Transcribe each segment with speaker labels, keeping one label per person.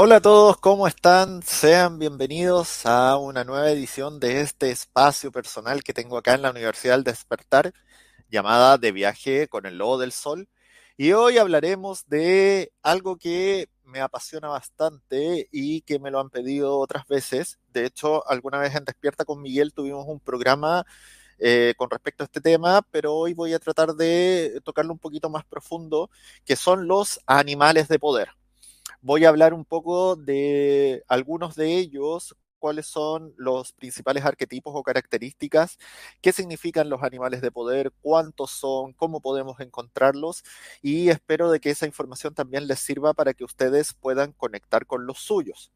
Speaker 1: Hola a todos, ¿cómo están? Sean bienvenidos a una nueva edición de este espacio personal que tengo acá en la Universidad del Despertar, llamada De viaje con el Lobo del Sol. Y hoy hablaremos de algo que me apasiona bastante y que me lo han pedido otras veces. De hecho, alguna vez en Despierta con Miguel tuvimos un programa eh, con respecto a este tema, pero hoy voy a tratar de tocarlo un poquito más profundo, que son los animales de poder. Voy a hablar un poco de algunos de ellos, cuáles son los principales arquetipos o características, qué significan los animales de poder, cuántos son, cómo podemos encontrarlos y espero de que esa información también les sirva para que ustedes puedan conectar con los suyos.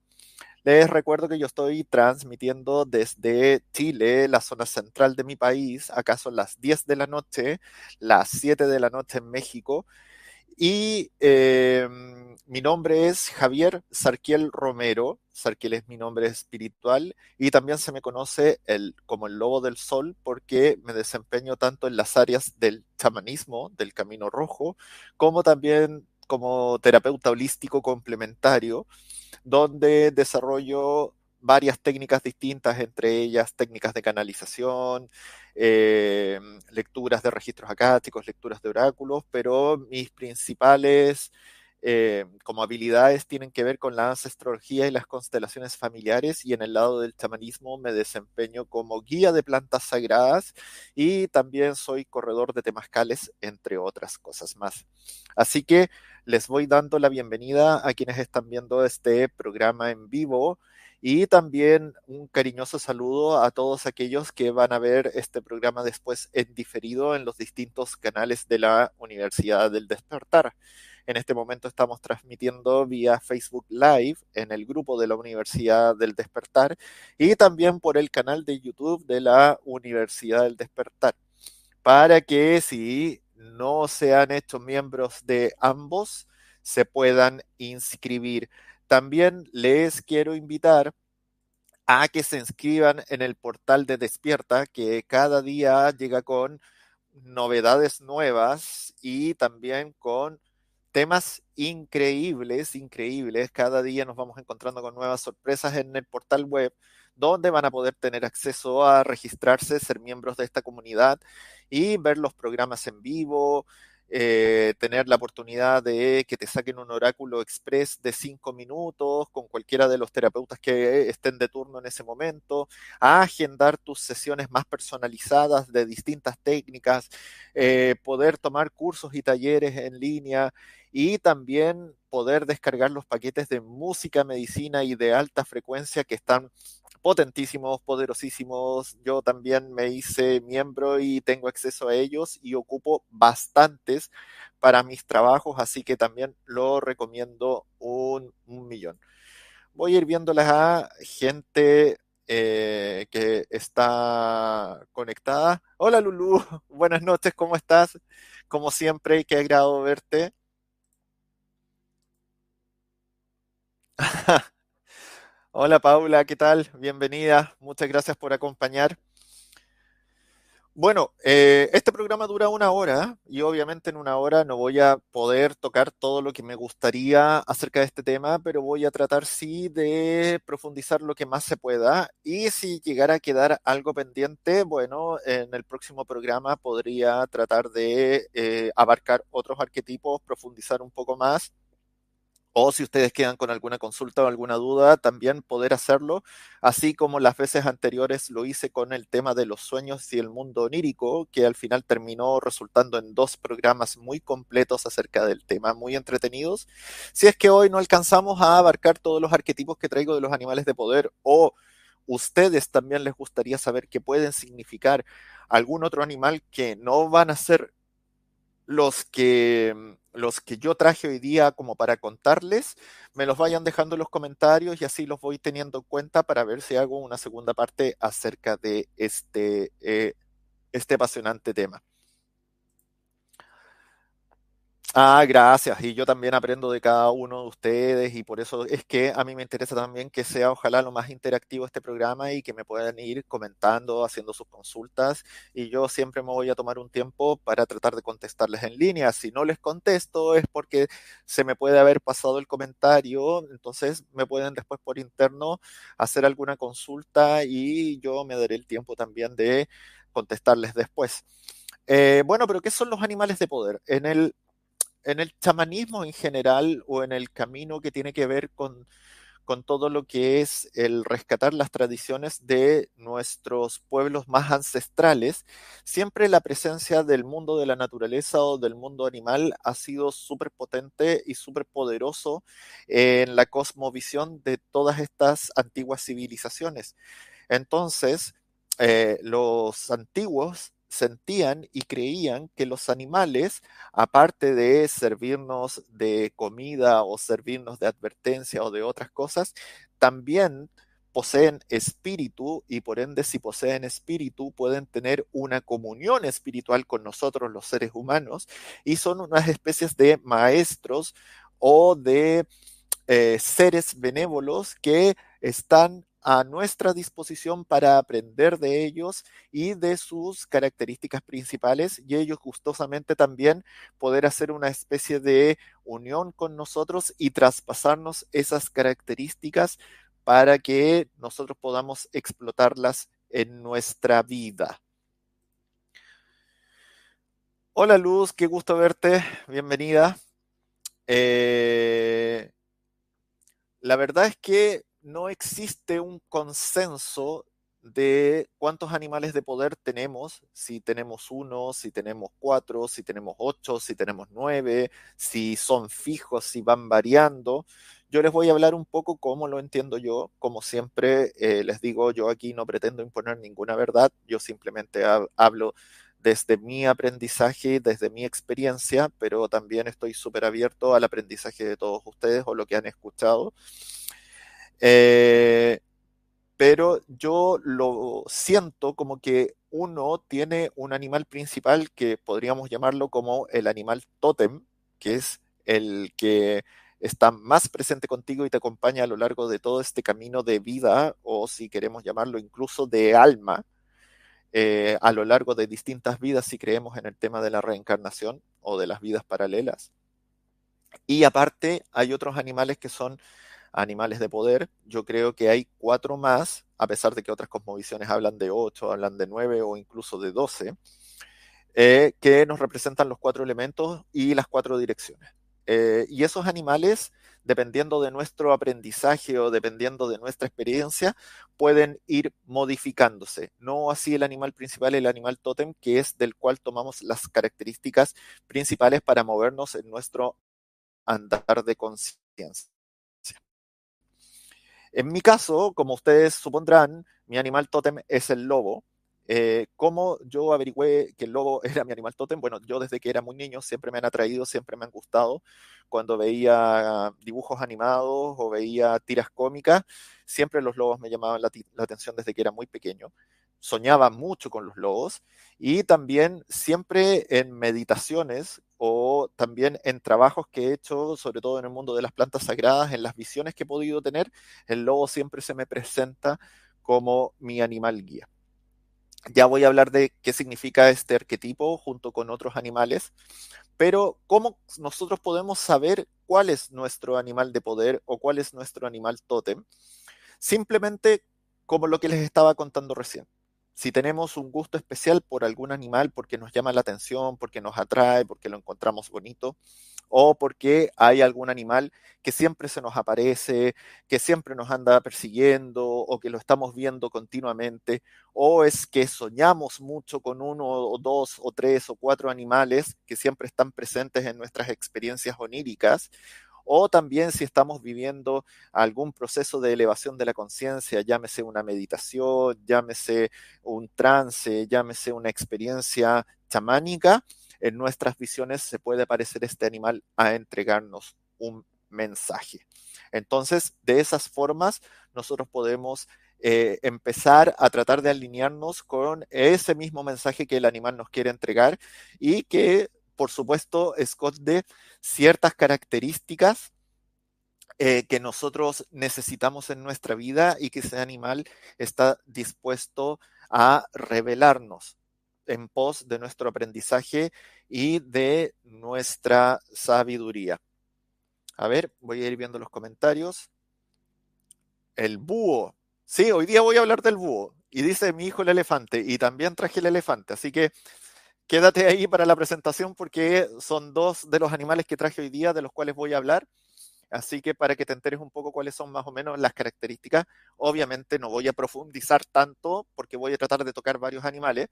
Speaker 1: Les recuerdo que yo estoy transmitiendo desde Chile, la zona central de mi país. Acá son las 10 de la noche, las 7 de la noche en México. Y em, mi nombre es Javier Sarquiel Romero. Sarquiel es mi nombre espiritual y también se me conoce como el lobo del sol porque me desempeño tanto en las áreas del chamanismo, del camino rojo, como también como terapeuta holístico complementario, donde desarrollo varias técnicas distintas, entre ellas técnicas de canalización, eh, lecturas de registros acásticos, lecturas de oráculos, pero mis principales eh, como habilidades tienen que ver con la ancestrología y las constelaciones familiares y en el lado del chamanismo me desempeño como guía de plantas sagradas y también soy corredor de temazcales, entre otras cosas más. Así que les voy dando la bienvenida a quienes están viendo este programa en vivo y también un cariñoso saludo a todos aquellos que van a ver este programa después en diferido en los distintos canales de la Universidad del Despertar. En este momento estamos transmitiendo vía Facebook Live en el grupo de la Universidad del Despertar y también por el canal de YouTube de la Universidad del Despertar. Para que si no se han hecho miembros de ambos, se puedan inscribir. También les quiero invitar a que se inscriban en el portal de Despierta, que cada día llega con novedades nuevas y también con temas increíbles, increíbles. Cada día nos vamos encontrando con nuevas sorpresas en el portal web, donde van a poder tener acceso a registrarse, ser miembros de esta comunidad y ver los programas en vivo, eh, tener la oportunidad de que te saquen un oráculo express de cinco minutos con cualquiera de los terapeutas que estén de turno en ese momento, agendar tus sesiones más personalizadas de distintas técnicas, eh, poder tomar cursos y talleres en línea y también poder descargar los paquetes de música, medicina y de alta frecuencia que están potentísimos, poderosísimos. Yo también me hice miembro y tengo acceso a ellos y ocupo bastantes para mis trabajos, así que también lo recomiendo un, millón. Voy a ir viéndolas a gente eh, que está conectada. Hola Lulu, buenas noches, ¿cómo estás? Como siempre, qué agrado verte. Hola Paula, ¿qué tal? Bienvenida, muchas gracias por acompañar. Bueno, eh, este programa dura una hora y obviamente en una hora no voy a poder tocar todo lo que me gustaría acerca de este tema, pero voy a tratar sí de profundizar lo que más se pueda y si llegara a quedar algo pendiente, bueno, en el próximo programa podría tratar de eh, abarcar otros arquetipos, profundizar un poco más o si ustedes quedan con alguna consulta o alguna duda, también poder hacerlo, así como las veces anteriores lo hice con el tema de los sueños y el mundo onírico, que al final terminó resultando en dos programas muy completos acerca del tema, muy entretenidos. Si es que hoy no alcanzamos a abarcar todos los arquetipos que traigo de los animales de poder o ustedes también les gustaría saber qué pueden significar algún otro animal que no van a ser los que los que yo traje hoy día como para contarles, me los vayan dejando en los comentarios y así los voy teniendo en cuenta para ver si hago una segunda parte acerca de este, eh, este apasionante tema. Ah, gracias. Y yo también aprendo de cada uno de ustedes y por eso es que a mí me interesa también que sea ojalá lo más interactivo este programa y que me puedan ir comentando, haciendo sus consultas y yo siempre me voy a tomar un tiempo para tratar de contestarles en línea. Si no les contesto es porque se me puede haber pasado el comentario, entonces me pueden después por interno hacer alguna consulta y yo me daré el tiempo también de contestarles después. Eh, bueno, pero ¿qué son los animales de poder? En el en el chamanismo en general o en el camino que tiene que ver con, con todo lo que es el rescatar las tradiciones de nuestros pueblos más ancestrales, siempre la presencia del mundo de la naturaleza o del mundo animal ha sido súper potente y súper poderoso en la cosmovisión de todas estas antiguas civilizaciones. Entonces, eh, los antiguos sentían y creían que los animales, aparte de servirnos de comida o servirnos de advertencia o de otras cosas, también poseen espíritu y por ende si poseen espíritu pueden tener una comunión espiritual con nosotros los seres humanos y son unas especies de maestros o de eh, seres benévolos que están a nuestra disposición para aprender de ellos y de sus características principales y ellos gustosamente también poder hacer una especie de unión con nosotros y traspasarnos esas características para que nosotros podamos explotarlas en nuestra vida. Hola Luz, qué gusto verte, bienvenida. Eh, la verdad es que no existe un consenso de cuántos animales de poder tenemos, si tenemos uno, si tenemos cuatro, si tenemos ocho, si tenemos nueve, si son fijos, si van variando. Yo les voy a hablar un poco cómo lo entiendo yo. Como siempre eh, les digo, yo aquí no pretendo imponer ninguna verdad, yo simplemente hablo desde mi aprendizaje, desde mi experiencia, pero también estoy súper abierto al aprendizaje de todos ustedes o lo que han escuchado. Eh, pero yo lo siento como que uno tiene un animal principal que podríamos llamarlo como el animal tótem, que es el que está más presente contigo y te acompaña a lo largo de todo este camino de vida, o si queremos llamarlo incluso de alma, eh, a lo largo de distintas vidas si creemos en el tema de la reencarnación o de las vidas paralelas. Y aparte hay otros animales que son animales de poder. Yo creo que hay cuatro más, a pesar de que otras cosmovisiones hablan de ocho, hablan de nueve o incluso de doce. eh, que nos representan los cuatro elementos y las cuatro direcciones. Eh, y esos animales, dependiendo de nuestro aprendizaje o dependiendo de nuestra experiencia, pueden ir modificándose. No así el animal principal, el animal tótem, que es del cual tomamos las características principales para movernos en nuestro andar de conciencia. En mi caso, como ustedes supondrán, mi animal tótem es el lobo. Eh, ¿Cómo yo averigüé que el lobo era mi animal tótem? Bueno, yo desde que era muy niño siempre me han atraído, siempre me han gustado. Cuando veía dibujos animados o veía tiras cómicas, siempre los lobos me llamaban la, la atención desde que era muy pequeño. Soñaba mucho con los lobos y también siempre en meditaciones o también en trabajos que he hecho, sobre todo en el mundo de las plantas sagradas, en las visiones que he podido tener, el lobo siempre se me presenta como mi animal guía. Ya voy a hablar de qué significa este arquetipo junto con otros animales, pero ¿cómo nosotros podemos saber cuál es nuestro animal de poder o cuál es nuestro animal tótem? Simplemente como lo que les estaba contando recién si tenemos un gusto especial por algún animal porque nos llama la atención, porque nos atrae, porque lo encontramos bonito, o porque hay algún animal que siempre se nos aparece, que siempre nos anda persiguiendo, o que lo estamos viendo continuamente, o es que soñamos mucho con uno o dos o tres o cuatro animales que siempre están presentes en nuestras experiencias oníricas, o también si estamos viviendo algún proceso de elevación de la conciencia, llámese una meditación, llámese un trance, llámese una experiencia chamánica, en nuestras visiones se puede parecer este animal a entregarnos un mensaje. Entonces, de esas formas, nosotros podemos eh, empezar a tratar de alinearnos con ese mismo mensaje que el animal nos quiere entregar y que por supuesto, esconde ciertas características eh, que nosotros necesitamos en nuestra vida y que ese animal está dispuesto a revelarnos en pos de nuestro aprendizaje y de nuestra sabiduría. A ver, voy a ir viendo los comentarios. El búho. Sí, hoy día voy a hablar del búho. Y dice mi hijo el elefante. Y también traje el elefante. Así que quédate ahí para la presentación porque son dos de los animales que traje hoy día de los cuales voy a hablar. Así que para que te enteres un poco cuáles son más o menos las características, obviamente no voy a profundizar tanto porque voy a tratar de tocar varios animales,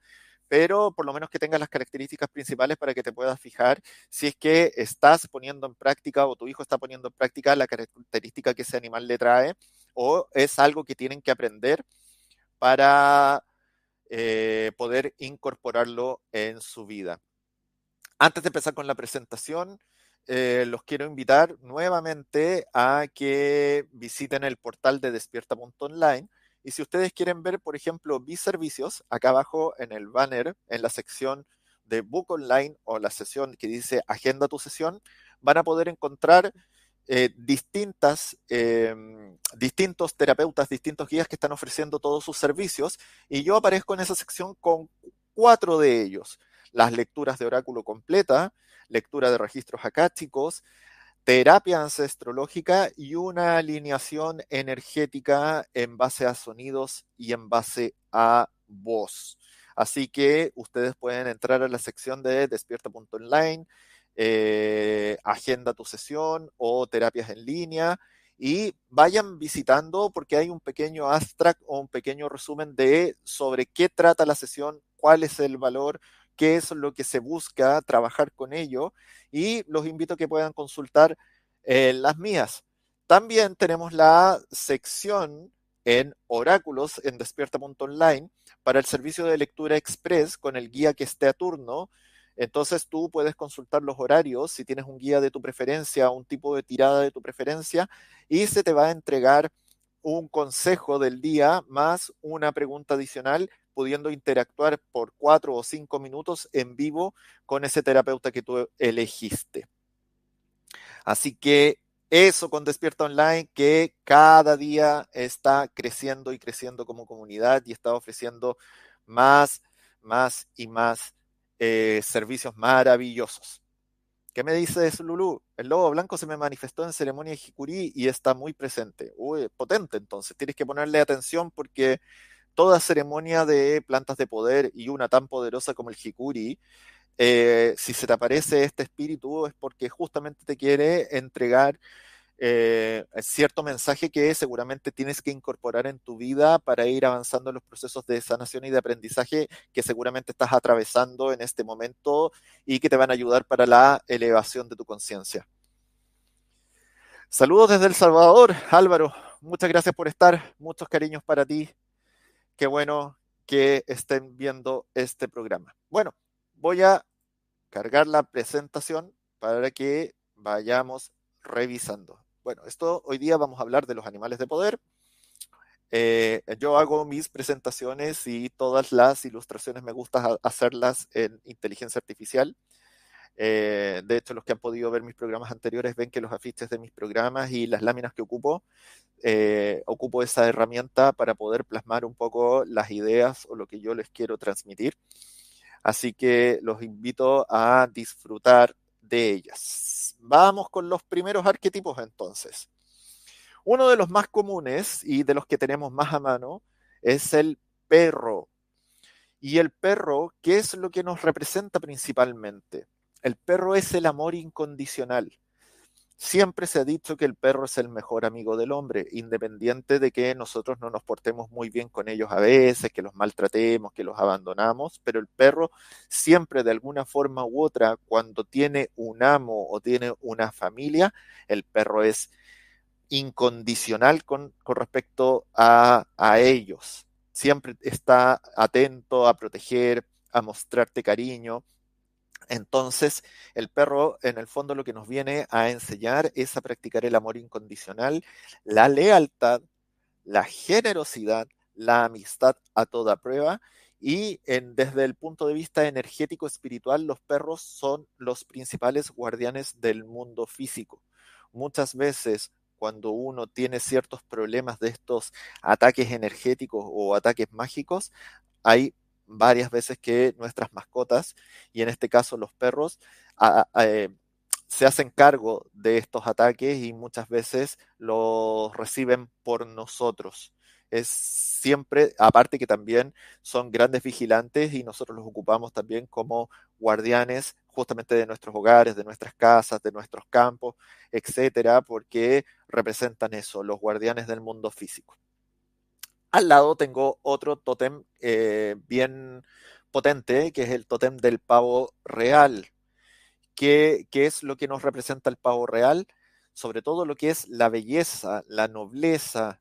Speaker 1: pero por lo menos que tengas las características principales para que te puedas fijar si es que estás poniendo en práctica o tu hijo está poniendo en práctica la característica que ese animal le trae o es algo que tienen que aprender para eh, poder incorporarlo en su vida. Antes de empezar con la presentación, eh, los quiero invitar nuevamente a que visiten el portal de despierta.online. Y si ustedes quieren ver, por ejemplo, mis servicios, acá abajo en el banner, en la sección de Book Online o la sesión que dice Agenda tu sesión, van a poder encontrar eh, distintas, em, distintos terapeutas, distintos guías que están ofreciendo todos sus servicios y yo aparezco en esa sección con cuatro de ellos. Las lecturas de oráculo completa, lectura de registros acásticos, terapia ancestrológica y una alineación energética en base a sonidos y en base a voz. Así que ustedes pueden entrar a la sección de despierta.online eh, agenda tu sesión o terapias en línea y vayan visitando porque hay un pequeño abstract o un pequeño resumen de sobre qué trata la sesión, cuál es el valor, qué es lo que se busca trabajar con ello y los invito a que puedan consultar eh, las mías. También tenemos la sección en oráculos en despierta.online para el servicio de lectura express con el guía que esté a turno entonces tú puedes consultar los horarios si tienes un guía de tu preferencia, un tipo de tirada de tu preferencia, y se te va a entregar un consejo del día más una pregunta adicional, pudiendo interactuar por cuatro o cinco minutos en vivo con ese terapeuta que tú elegiste. Así que eso con Despierta Online, que cada día está creciendo y creciendo como comunidad y está ofreciendo más, más y más eh, servicios maravillosos. ¿Qué me dices, Lulu? El lobo blanco se me manifestó en ceremonia de Jicuri y está muy presente. Uy, potente entonces. Tienes que ponerle atención porque toda ceremonia de plantas de poder y una tan poderosa como el Hikuri, eh, si se te aparece este espíritu es porque justamente te quiere entregar eh, cierto mensaje que seguramente tienes que incorporar en tu vida para ir avanzando en los procesos de sanación y de aprendizaje que seguramente estás atravesando en este momento y que te van a ayudar para la elevación de tu conciencia. Saludos desde El Salvador, Álvaro. Muchas gracias por estar. Muchos cariños para ti. Qué bueno que estén viendo este programa. Bueno, voy a cargar la presentación para que vayamos revisando. Bueno, esto hoy día vamos a hablar de los animales de poder. Eh, yo hago mis presentaciones y todas las ilustraciones me gusta hacerlas en inteligencia artificial. Eh, de hecho, los que han podido ver mis programas anteriores ven que los afiches de mis programas y las láminas que ocupo, eh, ocupo esa herramienta para poder plasmar un poco las ideas o lo que yo les quiero transmitir. Así que los invito a disfrutar de ellas. Vamos con los primeros arquetipos entonces. Uno de los más comunes y de los que tenemos más a mano es el perro. Y el perro, ¿qué es lo que nos representa principalmente? El perro es el amor incondicional. Siempre se ha dicho que el perro es el mejor amigo del hombre, independiente de que nosotros no nos portemos muy bien con ellos a veces, que los maltratemos, que los abandonamos, pero el perro siempre de alguna forma u otra, cuando tiene un amo o tiene una familia, el perro es incondicional con, respecto a, a ellos. Siempre está atento a proteger, a mostrarte cariño, entonces, el perro, en el fondo, lo que nos viene a enseñar es a practicar el amor incondicional, la lealtad, la generosidad, la amistad a toda prueba. Y desde el punto de vista energético espiritual, los perros son los principales guardianes del mundo físico. Muchas veces cuando uno tiene ciertos problemas de estos ataques energéticos o ataques mágicos, hay varias veces que nuestras mascotas, y en este caso los perros, eh, se hacen cargo de estos ataques y muchas veces los reciben por nosotros. Es siempre, aparte que también son grandes vigilantes y nosotros los ocupamos también como guardianes justamente de nuestros hogares, de nuestras casas, de nuestros campos, etcétera, porque representan eso, los guardianes del mundo físico. Al lado tengo otro tótem eh, bien potente, que es el tótem del pavo real. ¿Qué, ¿Qué es lo que nos representa el pavo real? Sobre todo lo que es la belleza, la nobleza,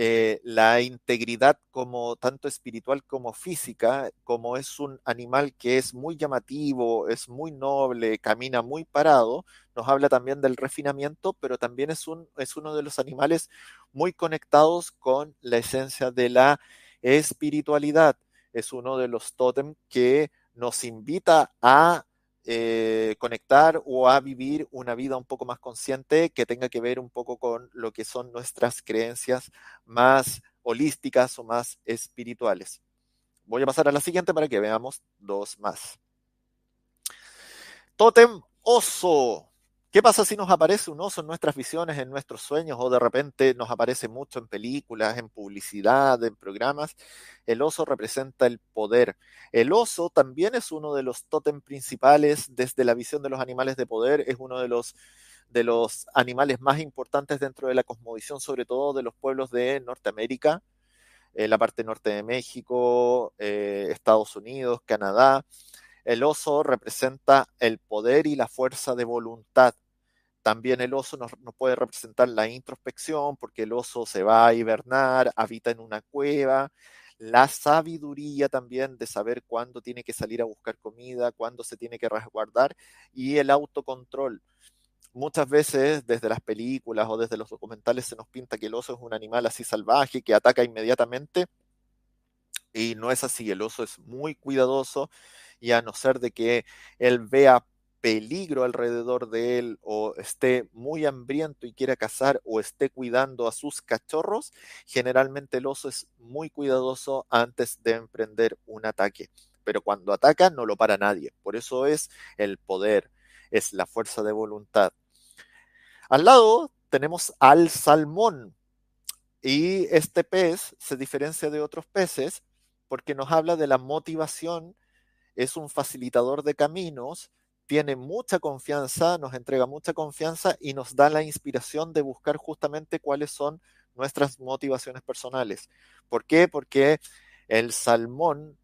Speaker 1: eh, la integridad como tanto espiritual como física, como es un animal que es muy llamativo, es muy noble, camina muy parado, nos habla también del refinamiento, pero también es, un, es uno de los animales muy conectados con la esencia de la espiritualidad. Es uno de los tótem que nos invita a eh, conectar o a vivir una vida un poco más consciente que tenga que ver un poco con lo que son nuestras creencias más holísticas o más espirituales. Voy a pasar a la siguiente para que veamos dos más. Totem oso. ¿Qué pasa si nos aparece un oso en nuestras visiones, en nuestros sueños, o de repente nos aparece mucho en películas, en publicidad, en programas? El oso representa el poder. El oso también es uno de los tótem principales desde la visión de los animales de poder, es uno de los, de los animales más importantes dentro de la cosmovisión, sobre todo de los pueblos de Norteamérica, eh, la parte norte de México, eh, Estados Unidos, Canadá. El oso representa el poder y la fuerza de voluntad. También el oso nos, puede representar la introspección, porque el oso se va a hibernar, habita en una cueva. La sabiduría también de saber cuándo tiene que salir a buscar comida, cuándo se tiene que resguardar y el autocontrol. Muchas veces desde las películas o desde los documentales se nos pinta que el oso es un animal así salvaje que ataca inmediatamente y no es así. El oso es muy cuidadoso y a no ser de que él vea peligro alrededor de él o esté muy hambriento y quiera cazar o esté cuidando a sus cachorros, generalmente el oso es muy cuidadoso antes de emprender un ataque. Pero cuando ataca no lo para nadie. Por eso es el poder, es la fuerza de voluntad. Al lado tenemos al salmón. Y este pez se diferencia de otros peces porque nos habla de la motivación, es un facilitador de caminos, tiene mucha confianza, nos entrega mucha confianza y nos da la inspiración de buscar justamente cuáles son nuestras motivaciones personales. ¿Por qué? Porque el salmón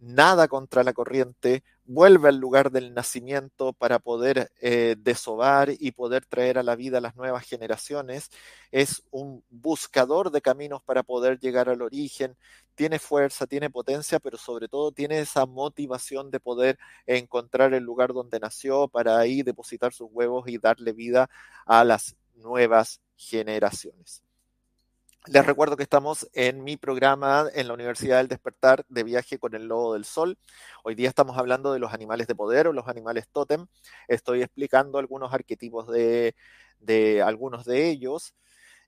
Speaker 1: nada contra la corriente, vuelve al lugar del nacimiento para poder eh, desovar y poder traer a la vida a las nuevas generaciones. Es un buscador de caminos para poder llegar al origen. Tiene fuerza, tiene potencia, pero sobre todo tiene esa motivación de poder encontrar el lugar donde nació para ahí depositar sus huevos y darle vida a las nuevas generaciones. Les recuerdo que estamos en mi programa en la Universidad del Despertar de viaje con el Lobo del Sol. Hoy día estamos hablando de los animales de poder o los animales tótem. Estoy explicando algunos arquetipos de, algunos de ellos.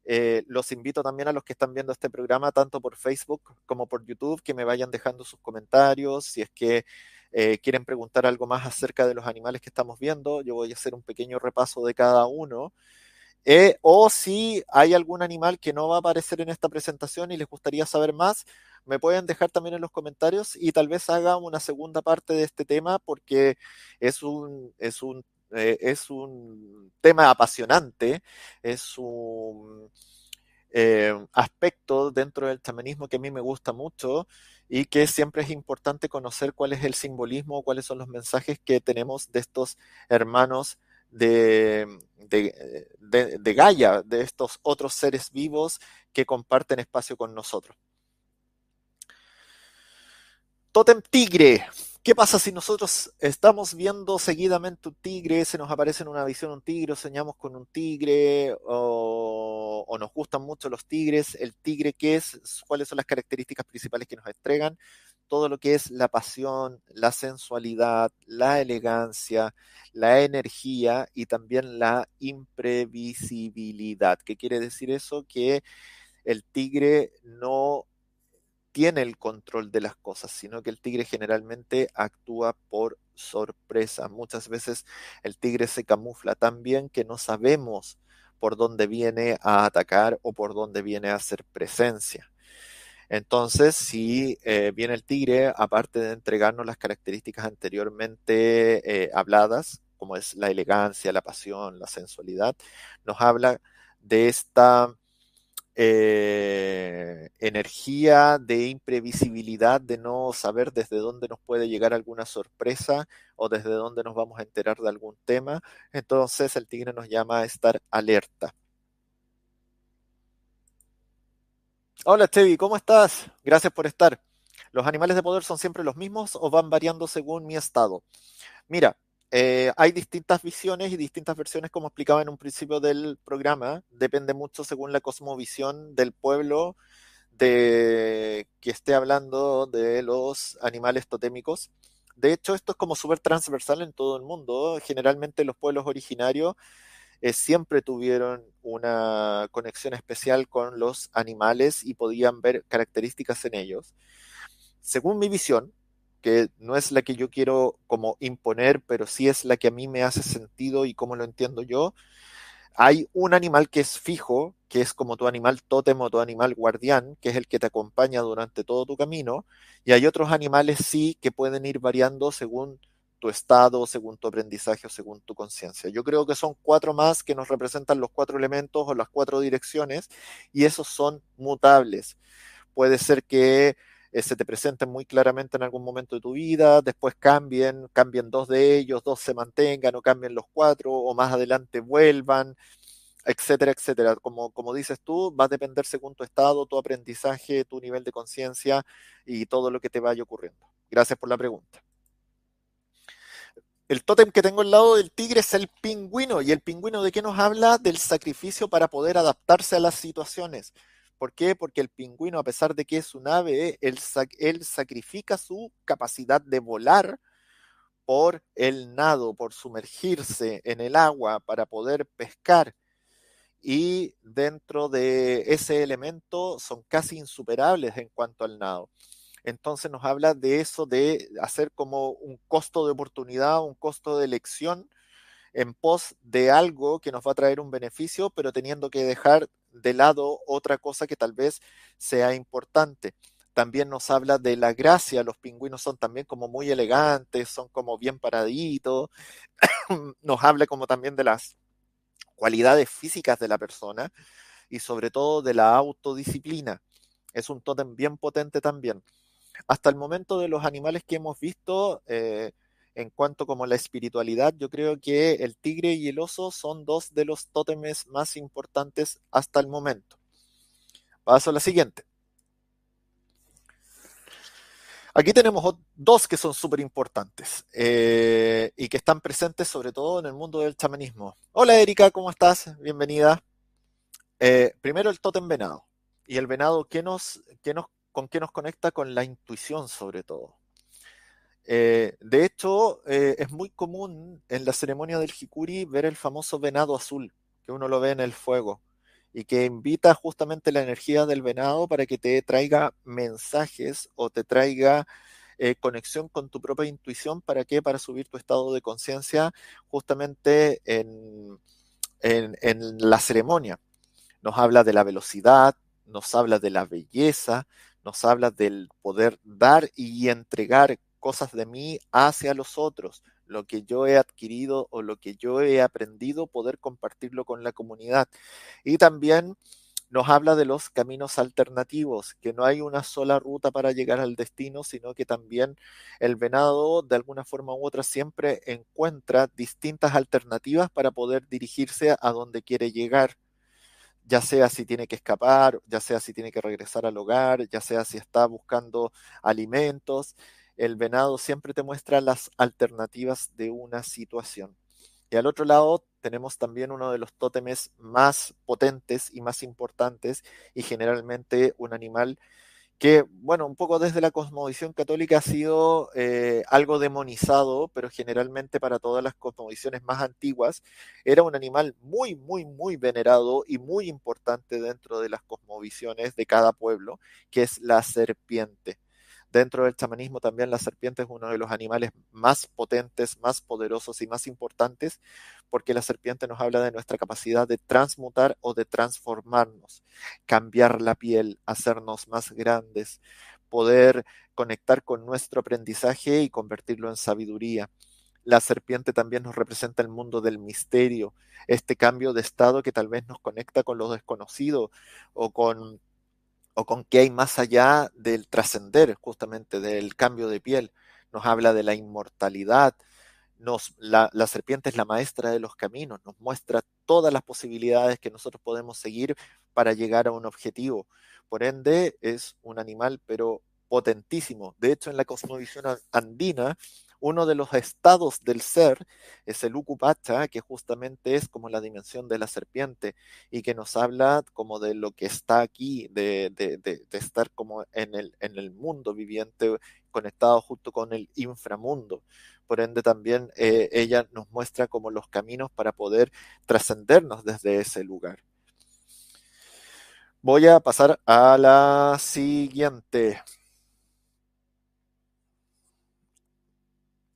Speaker 1: Eh, los invito también a los que están viendo este programa, tanto por Facebook como por YouTube, que me vayan dejando sus comentarios. Si es que eh, quieren preguntar algo más acerca de los animales que estamos viendo, yo voy a hacer un pequeño repaso de cada uno. Eh, o si hay algún animal que no va a aparecer en esta presentación y les gustaría saber más, me pueden dejar también en los comentarios y tal vez haga una segunda parte de este tema porque es un, es un, eh, es un tema apasionante, es un eh, aspecto dentro del chamanismo que a mí me gusta mucho y que siempre es importante conocer cuál es el simbolismo, cuáles son los mensajes que tenemos de estos hermanos de, de, de, Gaia, de estos otros seres vivos que comparten espacio con nosotros. Totem tigre. ¿Qué pasa si nosotros estamos viendo seguidamente un tigre, se nos aparece en una visión un tigre, o soñamos con un tigre, o, o, nos gustan mucho los tigres? ¿El tigre qué es? ¿Cuáles son las características principales que nos entregan? Todo lo que es la pasión, la sensualidad, la elegancia, la energía y también la imprevisibilidad. ¿Qué quiere decir eso? Que el tigre no tiene el control de las cosas, sino que el tigre generalmente actúa por sorpresa. Muchas veces el tigre se camufla tan bien que no sabemos por dónde viene a atacar o por dónde viene a hacer presencia. Entonces, si eh, viene el tigre, aparte de entregarnos las características anteriormente eh, habladas, como es la elegancia, la pasión, la sensualidad, nos habla de esta eh, energía de imprevisibilidad, de no saber desde dónde nos puede llegar alguna sorpresa o desde dónde nos vamos a enterar de algún tema. Entonces el tigre nos llama a estar alerta. Hola Chevy, ¿cómo estás? Gracias por estar. ¿Los animales de poder son siempre los mismos o van variando según mi estado? Mira, eh, hay distintas visiones y distintas versiones, como explicaba en un principio del programa. Depende mucho según la cosmovisión del pueblo de que esté hablando de los animales totémicos. De hecho, esto es como súper transversal en todo el mundo. Generalmente los pueblos originarios eh, siempre tuvieron una conexión especial con los animales y podían ver características en ellos. Según mi visión, que no es la que yo quiero como imponer, pero sí es la que a mí me hace sentido y como lo entiendo yo, hay un animal que es fijo, que es como tu animal tótem o tu animal guardián, que es el que te acompaña durante todo tu camino, y hay otros animales sí que pueden ir variando según tu estado, según tu aprendizaje o según tu conciencia. Yo creo que son cuatro más que nos representan los cuatro elementos o las cuatro direcciones y esos son mutables. Puede ser que eh, se te presenten muy claramente en algún momento de tu vida, después cambien, cambien dos de ellos, dos se mantengan o cambien los cuatro o más adelante vuelvan, etcétera, etcétera. Como, como dices tú, va a depender según tu estado, tu aprendizaje, tu nivel de conciencia y todo lo que te vaya ocurriendo. Gracias por la pregunta. El tótem que tengo al lado del tigre es el pingüino. ¿Y el pingüino de qué nos habla? Del sacrificio para poder adaptarse a las situaciones. ¿Por qué? Porque el pingüino, a pesar de que es un ave, él, él sacrifica su capacidad de volar por el nado, por sumergirse en el agua para poder pescar. Y dentro de ese elemento son casi insuperables en cuanto al nado. Entonces nos habla de eso, de hacer como un costo de oportunidad, un costo de elección en pos de algo que nos va a traer un beneficio, pero teniendo que dejar de lado otra cosa que tal vez sea importante. También nos habla de la gracia, los pingüinos son también como muy elegantes, son como bien paraditos, nos habla como también de las cualidades físicas de la persona y sobre todo de la autodisciplina. Es un tótem bien potente también. Hasta el momento de los animales que hemos visto, eh, en cuanto como la espiritualidad, yo creo que el tigre y el oso son dos de los tótemes más importantes hasta el momento. Paso a la siguiente. Aquí tenemos dos que son súper importantes eh, y que están presentes sobre todo en el mundo del chamanismo. Hola Erika, ¿cómo estás? Bienvenida. Eh, primero el tótem venado. Y el venado, ¿qué nos, qué nos, ¿con qué nos conecta? Con la intuición sobre todo. Eh, de hecho, es muy común en la ceremonia del Hikuri ver el famoso venado azul, que uno lo ve en el fuego y que invita justamente la energía del venado para que te traiga mensajes o te traiga eh, conexión con tu propia intuición. ¿Para qué? Para subir tu estado de conciencia justamente en, en la ceremonia. Nos habla de la velocidad, nos habla de la belleza, nos habla del poder dar y entregar cosas de mí hacia los otros, lo que yo he adquirido o lo que yo he aprendido, poder compartirlo con la comunidad. Y también nos habla de los caminos alternativos, que no hay una sola ruta para llegar al destino, sino que también el venado, de alguna forma u otra, siempre encuentra distintas alternativas para poder dirigirse a donde quiere llegar ya sea si tiene que escapar, ya sea si tiene que regresar al hogar, ya sea si está buscando alimentos, el venado siempre te muestra las alternativas de una situación. Y al otro lado tenemos también uno de los tótemes más potentes y más importantes y generalmente un animal que, bueno, un poco desde la cosmovisión católica ha sido eh, algo demonizado, pero generalmente para todas las cosmovisiones más antiguas era un animal muy, muy, muy venerado y muy importante dentro de las cosmovisiones de cada pueblo, que es la serpiente. Dentro del chamanismo también la serpiente es uno de los animales más potentes, más poderosos y más importantes, porque la serpiente nos habla de nuestra capacidad de transmutar o de transformarnos, cambiar la piel, hacernos más grandes, poder conectar con nuestro aprendizaje y convertirlo en sabiduría. La serpiente también nos representa el mundo del misterio, este cambio de estado que tal vez nos conecta con lo desconocido o con o con qué hay más allá del trascender, justamente del cambio de piel. Nos habla de la inmortalidad. Nos, la, la, serpiente es la maestra de los caminos, nos muestra todas las posibilidades que nosotros podemos seguir para llegar a un objetivo. Por ende, es un animal, pero potentísimo. De hecho, en la cosmovisión andina, uno de los estados del ser es el Ukupacha, que justamente es como la dimensión de la serpiente y que nos habla como de lo que está aquí, de, estar como en el, en el mundo viviente conectado junto con el inframundo. Por ende, también eh, ella nos muestra como los caminos para poder trascendernos desde ese lugar. Voy a pasar a la siguiente.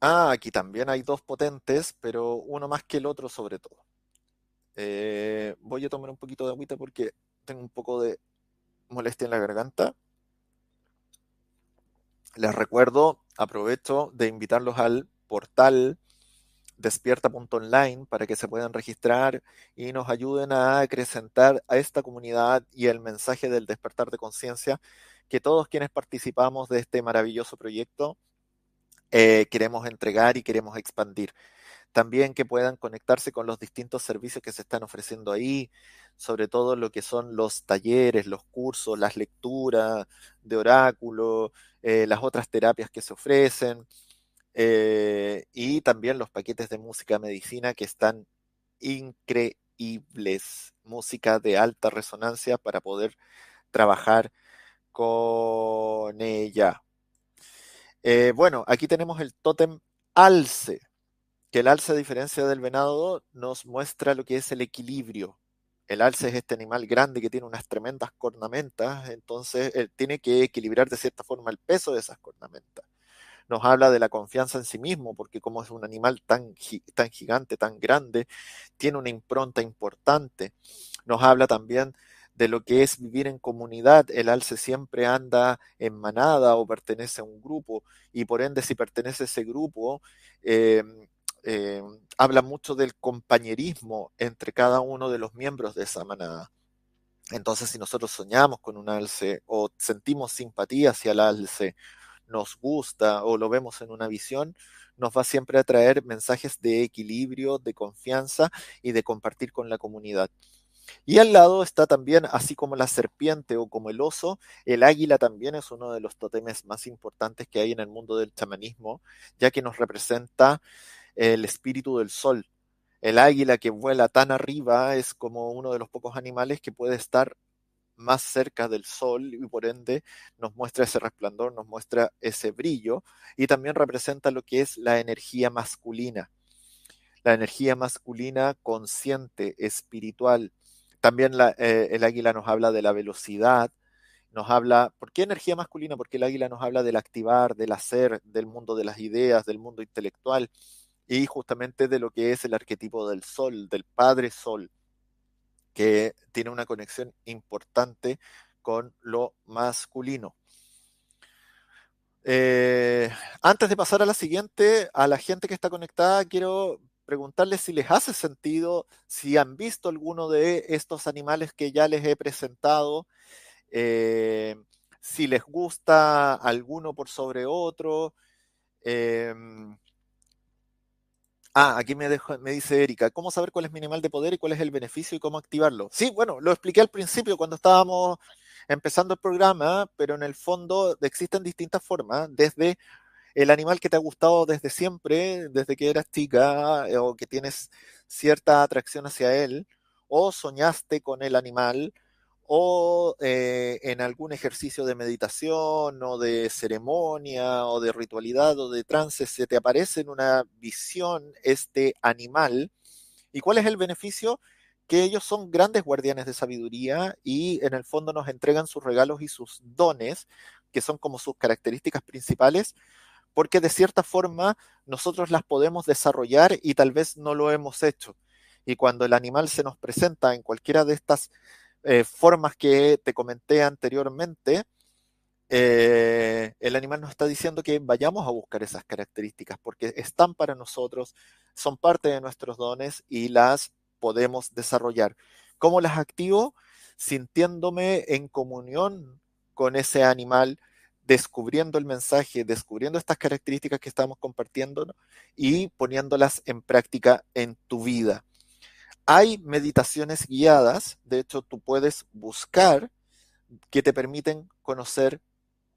Speaker 1: Ah, aquí también hay dos potentes, pero uno más que el otro sobre todo. Eh, voy a tomar un poquito de agüita porque tengo un poco de molestia en la garganta. Les recuerdo, aprovecho de invitarlos al portal despierta.online para que se puedan registrar y nos ayuden a acrecentar a esta comunidad y el mensaje del despertar de conciencia que todos quienes participamos de este maravilloso proyecto eh, queremos entregar y queremos expandir. También que puedan conectarse con los distintos servicios que se están ofreciendo ahí, sobre todo lo que son los talleres, los cursos, las lecturas de oráculo, eh, las otras terapias que se ofrecen, eh, y también los paquetes de música medicina que están increíbles, música de alta resonancia para poder trabajar con ella. Eh, bueno, aquí tenemos el tótem alce, que el alce, a diferencia del venado, nos muestra lo que es el equilibrio. El alce es este animal grande que tiene unas tremendas cornamentas, entonces él tiene que equilibrar de cierta forma el peso de esas cornamentas. Nos habla de la confianza en sí mismo, porque como es un animal tan, tan gigante, tan grande, tiene una impronta importante. Nos habla también lo que es vivir en comunidad. El alce siempre anda en manada o pertenece a un grupo y por ende si pertenece a ese grupo, eh, eh, habla mucho del compañerismo entre cada uno de los miembros de esa manada. Entonces, si nosotros soñamos con un alce o sentimos simpatía hacia el alce, nos gusta o lo vemos en una visión, nos va siempre a traer mensajes de equilibrio, de confianza y de compartir con la comunidad. Y al lado está también, así como la serpiente o como el oso, el águila también es uno de los totemes más importantes que hay en el mundo del chamanismo, ya que nos representa el espíritu del sol. El águila que vuela tan arriba es como uno de los pocos animales que puede estar más cerca del sol y por ende nos muestra ese resplandor, nos muestra ese brillo y también representa lo que es la energía masculina. La energía masculina consciente, espiritual. También eh, el águila nos habla de la velocidad, nos habla, ¿por qué energía masculina? Porque el águila nos habla del activar, del hacer, del mundo de las ideas, del mundo intelectual y justamente de lo que es el arquetipo del sol, del padre sol que tiene una conexión importante con lo masculino. Eh, antes de pasar a la siguiente, a la gente que está conectada, quiero preguntarles si les hace sentido, si han visto alguno de estos animales que ya les he presentado, eh, si les gusta alguno por sobre otro. Eh, Ah, aquí me, me dice Erika, ¿cómo saber cuál es mi animal de poder y cuál es el beneficio y cómo activarlo? Sí, bueno, lo expliqué al principio cuando estábamos empezando el programa, pero en el fondo existen distintas formas, desde el animal que te ha gustado desde siempre, desde que eras chica eh, o que tienes cierta atracción hacia él, o soñaste con el animal, o eh, en algún ejercicio de meditación o de ceremonia o de ritualidad o de trance se te aparece en una visión este animal. ¿Y cuál es el beneficio? Que ellos son grandes guardianes de sabiduría y en el fondo nos entregan sus regalos y sus dones, que son como sus características principales, porque de cierta forma nosotros las podemos desarrollar y tal vez no lo hemos hecho. Y cuando el animal se nos presenta en cualquiera de estas eh, formas que te comenté anteriormente, eh, el animal nos está diciendo que vayamos a buscar esas características porque están para nosotros, son parte de nuestros dones y las podemos desarrollar. ¿Cómo las activo? Sintiéndome en comunión con ese animal, descubriendo el mensaje, descubriendo estas características que estamos compartiendo y poniéndolas en práctica en tu vida. Hay meditaciones guiadas, de hecho tú puedes buscar que te permiten conocer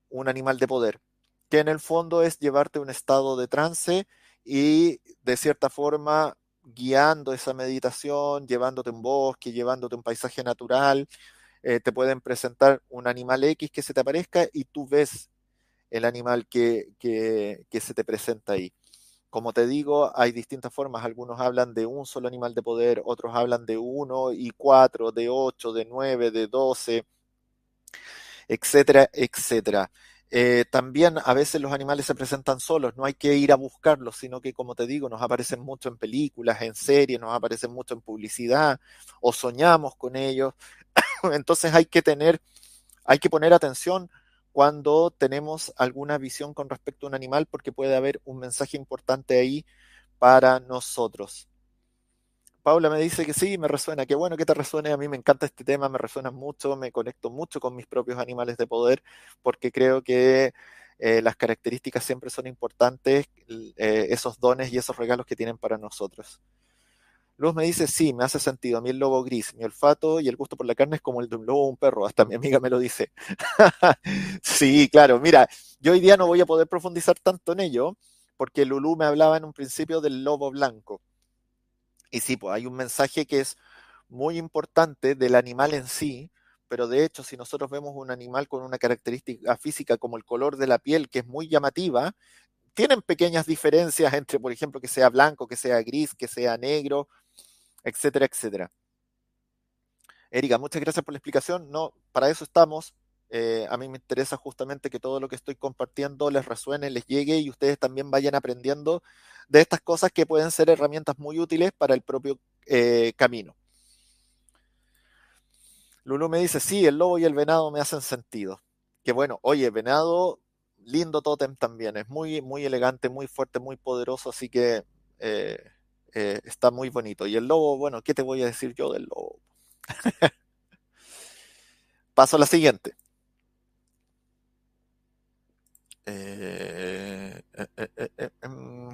Speaker 1: un animal de poder, que en el fondo es llevarte a un estado de trance y de cierta forma guiando esa meditación, llevándote un bosque, llevándote un paisaje natural, eh, te pueden presentar un animal X que se te aparezca y tú ves el animal que, que se te presenta ahí. Como te digo, hay distintas formas. Algunos hablan de un solo animal de poder, otros hablan de uno y cuatro, de ocho, de nueve, de doce, etcétera, etcétera. Eh, también a veces los animales se presentan solos, no hay que ir a buscarlos, sino que, como te digo, nos aparecen mucho en películas, en series, nos aparecen mucho en publicidad o soñamos con ellos. Entonces hay que tener, hay que poner atención cuando tenemos alguna visión con respecto a un animal porque puede haber un mensaje importante ahí para nosotros. Paula me dice que sí, me resuena, qué bueno que te resuene, a mí me encanta este tema, me resuena mucho, me conecto mucho con mis propios animales de poder porque creo que eh, las características siempre son importantes, eh, esos dones y esos regalos que tienen para nosotros. Luz me dice, sí, me hace sentido. A mí el lobo gris, mi olfato y el gusto por la carne es como el de un lobo o un perro. Hasta mi amiga me lo dice. sí, claro. Mira, yo hoy día no voy a poder profundizar tanto en ello porque Lulú me hablaba en un principio del lobo blanco. Y sí, pues hay un mensaje que es muy importante del animal en sí, pero de hecho, si nosotros vemos un animal con una característica física como el color de la piel, que es muy llamativa, tienen pequeñas diferencias entre, por ejemplo, que sea blanco, que sea gris, que sea negro, etcétera, etcétera. Erika, muchas gracias por la explicación. No, para eso estamos. Eh, a mí me interesa justamente que todo lo que estoy compartiendo les resuene, les llegue y ustedes también vayan aprendiendo de estas cosas que pueden ser herramientas muy útiles para el propio eh, camino. Lulu me dice, sí, el lobo y el venado me hacen sentido. Que bueno, oye, venado, lindo tótem también, es muy, muy elegante, muy fuerte, muy poderoso, así que eh, eh, está muy bonito. Y el lobo, bueno, ¿qué te voy a decir yo del lobo? Paso a la siguiente. Eh, em.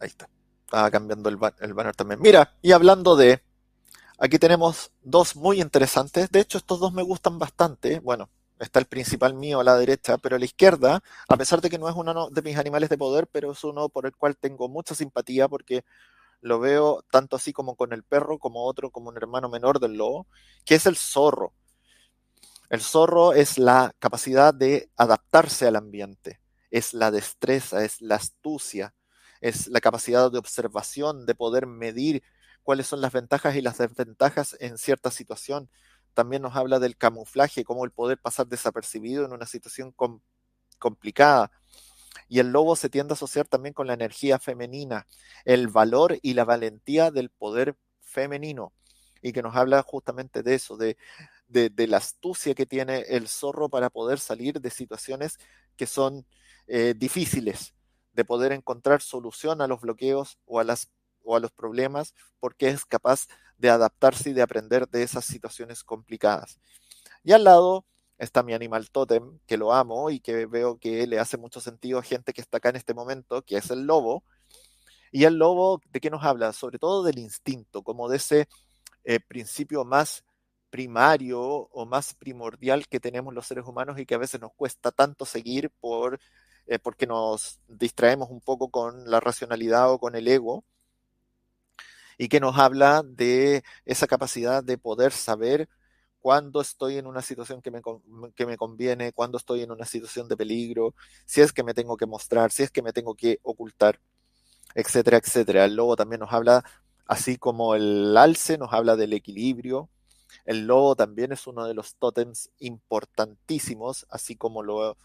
Speaker 1: ahí está. Estaba cambiando el, el banner también. Mira, y hablando de Aquí tenemos dos muy interesantes. De hecho, estos dos me gustan bastante. Bueno, está el principal mío a la derecha, pero a la izquierda, a pesar de que no es uno de mis animales de poder, pero es uno por el cual tengo mucha simpatía porque lo veo tanto así como con el perro, como otro, como un hermano menor del lobo, que es el zorro. El zorro es la capacidad de adaptarse al ambiente, es la destreza, es la astucia, es la capacidad de observación, de poder medir cuáles son las ventajas y las desventajas en cierta situación. También nos habla del camuflaje, cómo el poder pasar desapercibido en una situación complicada. Y el lobo se tiende a asociar también con la energía femenina, el valor y la valentía del poder femenino. Y que nos habla justamente de eso, de, la astucia que tiene el zorro para poder salir de situaciones que son eh, difíciles, de poder encontrar solución a los bloqueos o a las o a los problemas porque es capaz de adaptarse y de aprender de esas situaciones complicadas. Y al lado está mi animal totem, que lo amo y que veo que le hace mucho sentido a gente que está acá en este momento, que es el lobo. Y el lobo, ¿de qué nos habla? Sobre todo del instinto, como de ese eh, principio más primario o más primordial que tenemos los seres humanos y que a veces nos cuesta tanto seguir por, eh, porque nos distraemos un poco con la racionalidad o con el ego y que nos habla de esa capacidad de poder saber cuándo estoy en una situación que me, que me conviene, cuándo estoy en una situación de peligro, si es que me tengo que mostrar, si es que me tengo que ocultar, etcétera, etcétera. El lobo también nos habla, así como el alce nos habla del equilibrio. El lobo también es uno de los tótems importantísimos, así como lo,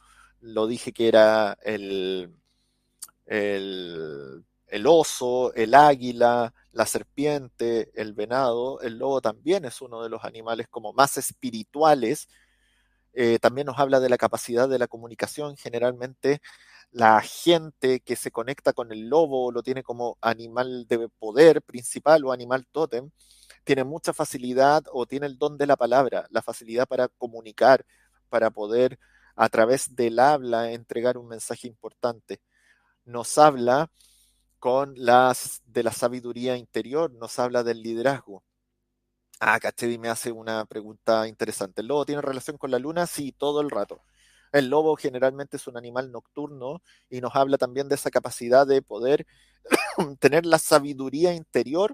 Speaker 1: lo dije que era el, el el oso, el águila, la serpiente, el venado, el lobo también es uno de los animales como más espirituales. Eh, también nos habla de la capacidad de la comunicación. Generalmente la gente que se conecta con el lobo lo tiene como animal de poder principal o animal tótem, tiene mucha facilidad o tiene el don de la palabra, la facilidad para comunicar, para poder a través del habla entregar un mensaje importante. Nos habla con las de la sabiduría interior, nos habla del liderazgo. Ah, Cachedi me hace una pregunta interesante. ¿El lobo tiene relación con la luna? Sí, todo el rato. El lobo generalmente es un animal nocturno y nos habla también de esa capacidad de poder tener la sabiduría interior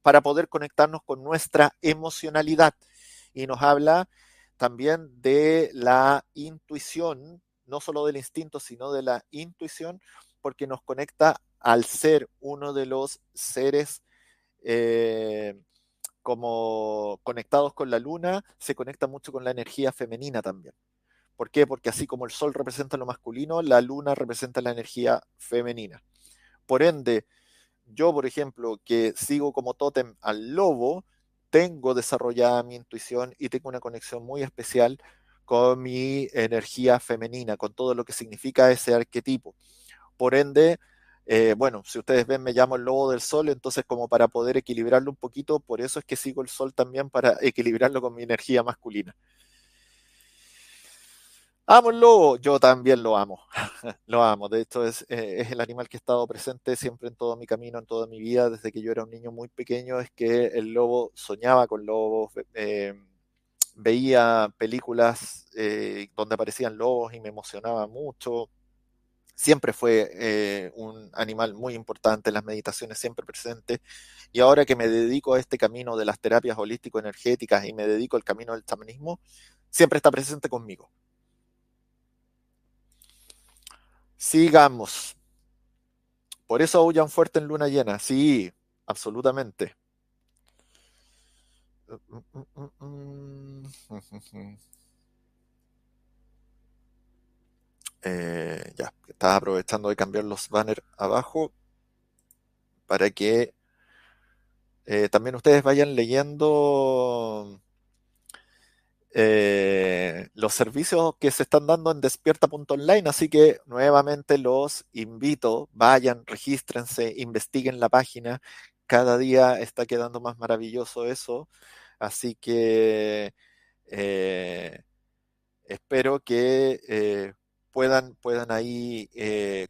Speaker 1: para poder conectarnos con nuestra emocionalidad. Y nos habla también de la intuición, no solo del instinto, sino de la intuición, porque nos conecta al ser uno de los seres eh, como conectados con la luna, se conecta mucho con la energía femenina también. ¿Por qué? Porque así como el sol representa lo masculino, la luna representa la energía femenina. Por ende, yo, por ejemplo, que sigo como tótem al lobo, tengo desarrollada mi intuición y tengo una conexión muy especial con mi energía femenina, con todo lo que significa ese arquetipo. Por ende, eh, bueno, si ustedes ven, me llamo el lobo del sol, entonces como para poder equilibrarlo un poquito, por eso es que sigo el sol también para equilibrarlo con mi energía masculina. Amo el lobo, yo también lo amo, lo amo. De hecho, es, eh, es, el animal que ha estado presente siempre en todo mi camino, en toda mi vida, desde que yo era un niño muy pequeño, es que el lobo soñaba con lobos, eh, veía películas donde aparecían lobos y me emocionaba mucho siempre fue eh, un animal muy importante las meditaciones, siempre presente. Y ahora que me dedico a este camino de las terapias holístico-energéticas y me dedico al camino del chamanismo, siempre está presente conmigo. Sigamos. Por eso aullan fuerte en luna llena. Sí, absolutamente. Eh, ya, estaba aprovechando de cambiar los banners abajo para que eh, también ustedes vayan leyendo eh, los servicios que se están dando en despierta.online, así que nuevamente los invito, vayan, regístrense, investiguen la página, cada día está quedando más maravilloso eso, así que espero que puedan, puedan ahí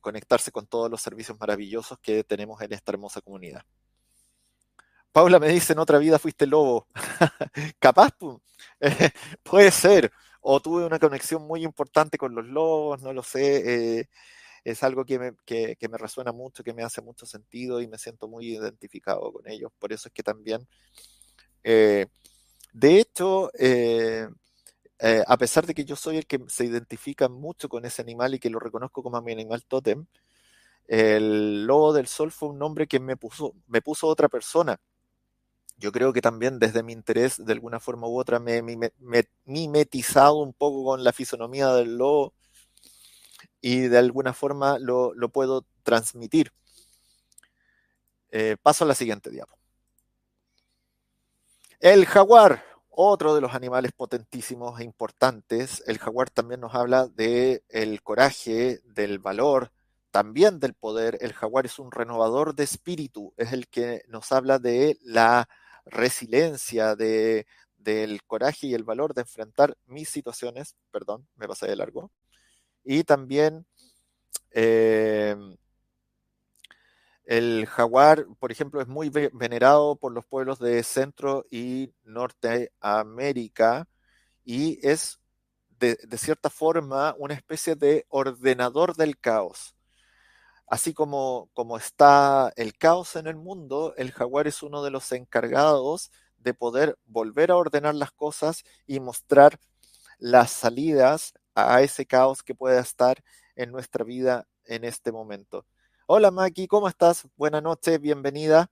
Speaker 1: conectarse con todos los servicios maravillosos que tenemos en esta hermosa comunidad. Paula me dice, en otra vida fuiste lobo. Capaz, puede ser. O tuve una conexión muy importante con los lobos, no lo sé. Eh, es algo que me, que, me, resuena mucho, que me hace mucho sentido y me siento muy identificado con ellos. Por eso es que también, eh, de hecho, eh, a pesar de que yo soy el que se identifica mucho con ese animal y que lo reconozco como mi animal totem, el lobo del sol fue un nombre que me puso, otra persona yo creo que también desde mi interés, de alguna forma u otra, me he mimetizado un poco con la fisonomía del lobo y de alguna forma lo, puedo transmitir. Eh, paso a la siguiente diapo. El jaguar, otro de los animales potentísimos e importantes. El jaguar también nos habla del el coraje, del valor, también del poder. El jaguar es un renovador de espíritu, es el que nos habla de la resiliencia, de, del coraje y el valor de enfrentar mis situaciones, perdón, me pasé de largo, y también eh, el jaguar, por ejemplo, es muy venerado por los pueblos de Centro y Norteamérica y es de, cierta forma una especie de ordenador del caos. Así como, como está el caos en el mundo, el jaguar es uno de los encargados de poder volver a ordenar las cosas y mostrar las salidas a ese caos que pueda estar en nuestra vida en este momento. Hola Maki, ¿cómo estás? Buenas noches, bienvenida.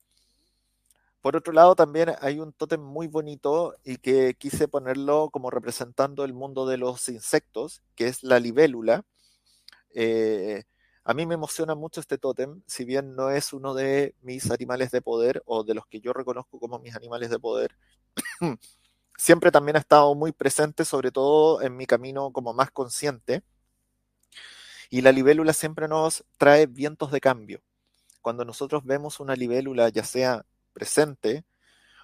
Speaker 1: Por otro lado, también hay un tótem muy bonito y que quise ponerlo como representando el mundo de los insectos, que es la libélula. Eh, a mí me emociona mucho este tótem, si bien no es uno de mis animales de poder o de los que yo reconozco como mis animales de poder. siempre también ha estado muy presente, sobre todo en mi camino como más consciente. Y la libélula siempre nos trae vientos de cambio. Cuando nosotros vemos una libélula, ya sea presente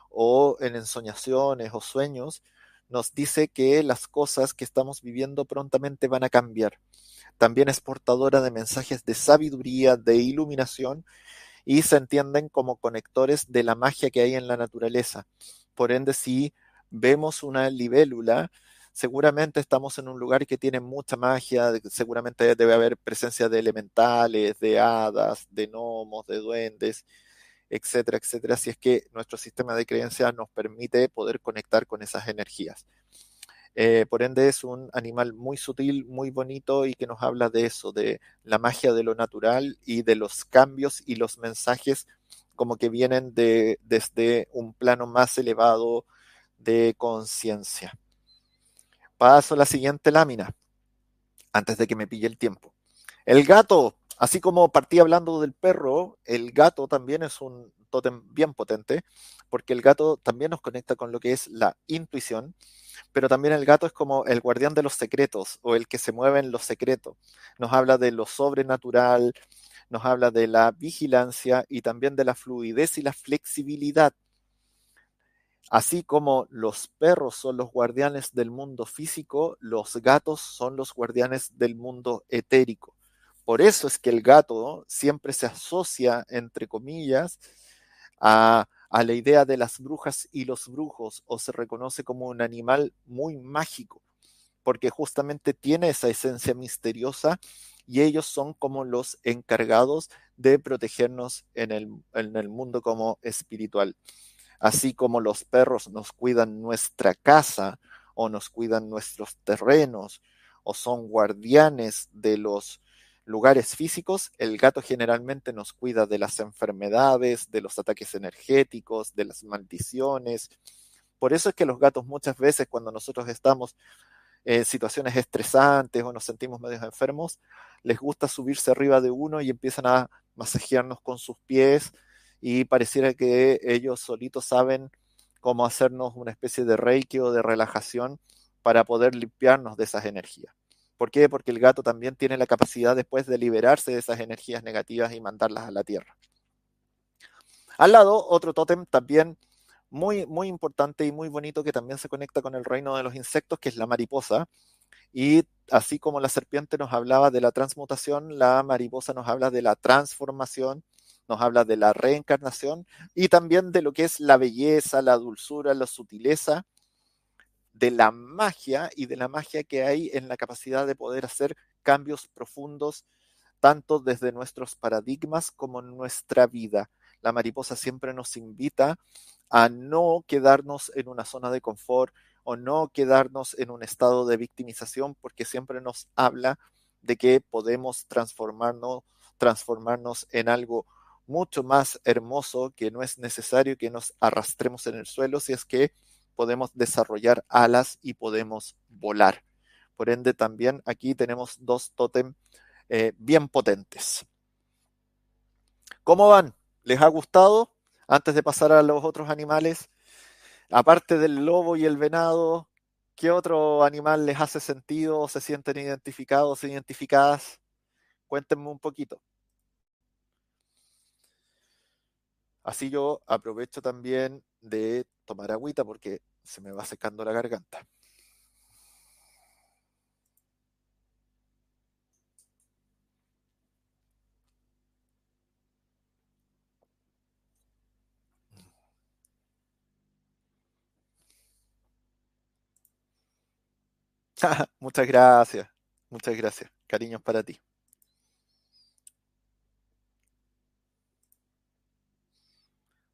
Speaker 1: o en ensoñaciones o sueños, nos dice que las cosas que estamos viviendo prontamente van a cambiar también es portadora de mensajes de sabiduría, de iluminación y se entienden como conectores de la magia que hay en la naturaleza. Por ende, si vemos una libélula, seguramente estamos en un lugar que tiene mucha magia, seguramente debe haber presencia de elementales, de hadas, de gnomos, de duendes, etcétera, etcétera, si es que nuestro sistema de creencias nos permite poder conectar con esas energías. Eh, por ende es un animal muy sutil, muy bonito y que nos habla de eso, de la magia de lo natural y de los cambios y los mensajes como que vienen de, desde un plano más elevado de conciencia. Paso a la siguiente lámina, antes de que me pille el tiempo. El gato, así como partí hablando del perro, el gato también es un tótem bien potente, porque el gato también nos conecta con lo que es la intuición, pero también el gato es como el guardián de los secretos o el que se mueve en los secretos. Nos habla de lo sobrenatural, nos habla de la vigilancia y también de la fluidez y la flexibilidad. Así como los perros son los guardianes del mundo físico, los gatos son los guardianes del mundo etérico. Por eso es que el gato siempre se asocia, entre comillas, a a la idea de las brujas y los brujos o se reconoce como un animal muy mágico, porque justamente tiene esa esencia misteriosa y ellos son como los encargados de protegernos en el, en el mundo como espiritual. Así como los perros nos cuidan nuestra casa o nos cuidan nuestros terrenos o son guardianes de los lugares físicos, el gato generalmente nos cuida de las enfermedades, de los ataques energéticos, de las maldiciones. Por eso es que los gatos muchas veces cuando nosotros estamos en situaciones estresantes o nos sentimos medio enfermos, les gusta subirse arriba de uno y empiezan a masajearnos con sus pies y pareciera que ellos solitos saben cómo hacernos una especie de reiki o de relajación para poder limpiarnos de esas energías. ¿Por qué? Porque el gato también tiene la capacidad después de liberarse de esas energías negativas y mandarlas a la tierra. Al lado, otro tótem también muy, muy importante y muy bonito que también se conecta con el reino de los insectos, que es la mariposa. Y así como la serpiente nos hablaba de la transmutación, la mariposa nos habla de la transformación, nos habla de la reencarnación y también de lo que es la belleza, la dulzura, la sutileza, de la magia y de la magia que hay en la capacidad de poder hacer cambios profundos, tanto desde nuestros paradigmas como en nuestra vida. La mariposa siempre nos invita a no quedarnos en una zona de confort o no quedarnos en un estado de victimización, porque siempre nos habla de que podemos transformarnos, transformarnos en algo mucho más hermoso, que no es necesario que nos arrastremos en el suelo si es que podemos desarrollar alas y podemos volar. Por ende, también aquí tenemos dos tótem eh, bien potentes. ¿Cómo van? ¿Les ha gustado? Antes de pasar a los otros animales, aparte del lobo y el venado, ¿qué otro animal les hace sentido se sienten identificados, identificadas? Cuéntenme un poquito. Así yo aprovecho también de tomar agüita porque se me va secando la garganta. muchas gracias, muchas gracias. Cariños para ti.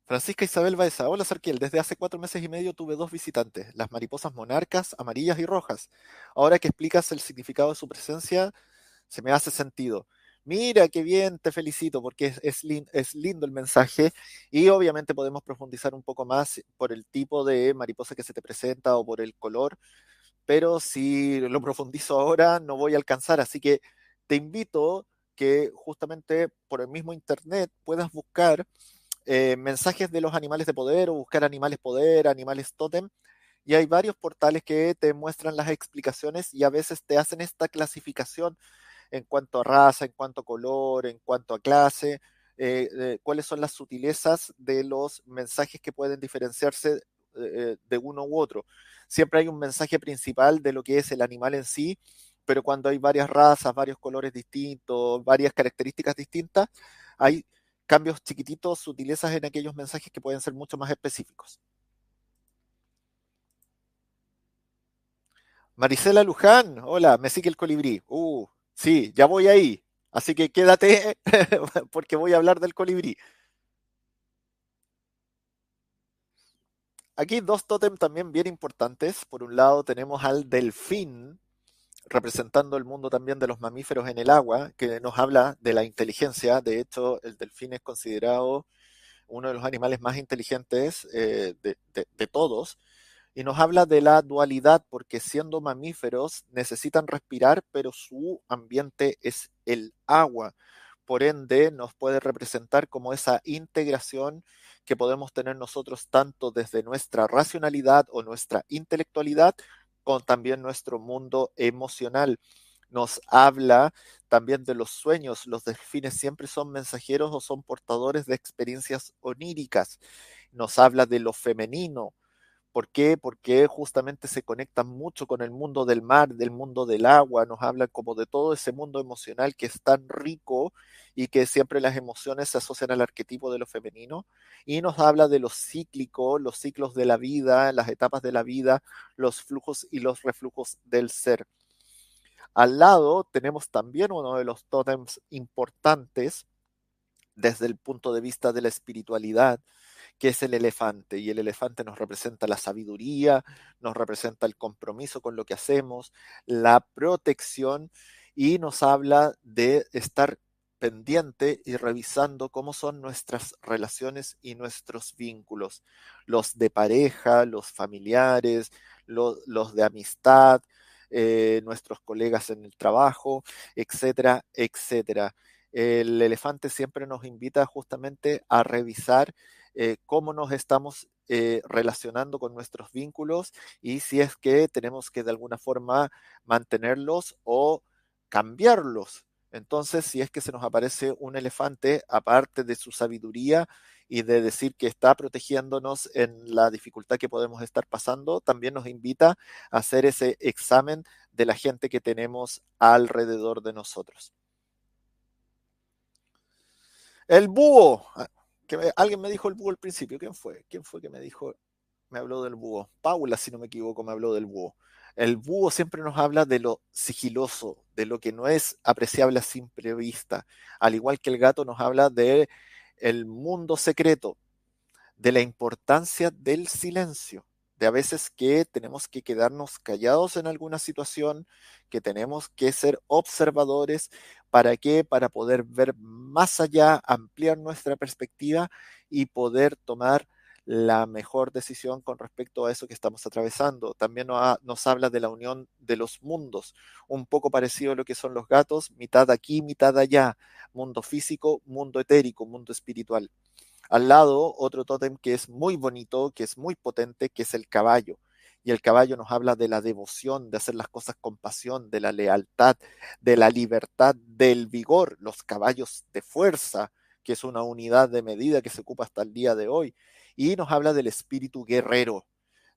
Speaker 1: Francisca Isabel Baeza, hola Sarkiel, desde hace cuatro meses y medio tuve dos visitantes, las mariposas monarcas, amarillas y rojas. Ahora que explicas el significado de su presencia, se me hace sentido. Mira, qué bien, te felicito porque es, es, lindo el mensaje y obviamente podemos profundizar un poco más por el tipo de mariposa que se te presenta o por el color, pero si lo profundizo ahora no voy a alcanzar, así que te invito que justamente por el mismo internet puedas buscar eh, mensajes de los animales de poder o buscar animales poder, animales totem. Y hay varios portales que te muestran las explicaciones y a veces te hacen esta clasificación en cuanto a raza, en cuanto a color, en cuanto a clase, eh, cuáles son las sutilezas de los mensajes que pueden diferenciarse eh, de uno u otro. Siempre hay un mensaje principal de lo que es el animal en sí, pero cuando hay varias razas, varios colores distintos, varias características distintas, hay cambios chiquititos, sutilezas en aquellos mensajes que pueden ser mucho más específicos. Marisela Luján, hola, me sigue el colibrí. Uh, sí, ya voy ahí. Así que quédate porque voy a hablar del colibrí. Aquí dos tótem también bien importantes. Por un lado tenemos al delfín, representando el mundo también de los mamíferos en el agua, que nos habla de la inteligencia. De hecho, el delfín es considerado uno de los animales más inteligentes eh, de, todos. Y nos habla de la dualidad, porque siendo mamíferos necesitan respirar, pero su ambiente es el agua. Por ende, nos puede representar como esa integración que podemos tener nosotros tanto desde nuestra racionalidad o nuestra intelectualidad con también nuestro mundo emocional. Nos habla también de los sueños. Los delfines siempre son mensajeros o son portadores de experiencias oníricas. Nos habla de lo femenino, ¿Por qué? Porque justamente se conectan mucho con el mundo del mar, del mundo del agua, nos hablan como de todo ese mundo emocional que es tan rico y que siempre las emociones se asocian al arquetipo de lo femenino, y nos habla de lo cíclico, los ciclos de la vida, las etapas de la vida, los flujos y los reflujos del ser. Al lado tenemos también uno de los tótems importantes desde el punto de vista de la espiritualidad, que es el elefante. Y el elefante nos representa la sabiduría, nos representa el compromiso con lo que hacemos, la protección y nos habla de estar pendiente y revisando cómo son nuestras relaciones y nuestros vínculos, los de pareja, los familiares, los, de amistad, eh, nuestros colegas en el trabajo, etcétera, etcétera. el elefante siempre nos invita justamente a revisar eh, cómo nos estamos eh, relacionando con nuestros vínculos y si es que tenemos que de alguna forma mantenerlos o cambiarlos. Entonces, si es que se nos aparece un elefante, aparte de su sabiduría y de decir que está protegiéndonos en la dificultad que podemos estar pasando, también nos invita a hacer ese examen de la gente que tenemos alrededor de nosotros. El búho. Alguien me dijo el búho al principio. ¿Quién fue? ¿Quién fue que me dijo? Me habló del búho. Paula, si no me equivoco, me habló del búho. El búho siempre nos habla de lo sigiloso, de lo que no es apreciable a simple vista. Al igual que el gato nos habla de el mundo secreto, de la importancia del silencio, de a veces que tenemos que quedarnos callados en alguna situación, que tenemos que ser observadores, ¿para qué? Para poder ver más allá, ampliar nuestra perspectiva y poder tomar la mejor decisión con respecto a eso que estamos atravesando. También nos, habla de la unión de los mundos, un poco parecido a lo que son los gatos, mitad aquí, mitad allá, mundo físico, mundo etérico, mundo espiritual. Al lado, otro tótem que es muy bonito, que es muy potente, que es el caballo. Y el caballo nos habla de la devoción, de hacer las cosas con pasión, de la lealtad, de la libertad, del vigor, los caballos de fuerza, que es una unidad de medida que se ocupa hasta el día de hoy y nos habla del espíritu guerrero,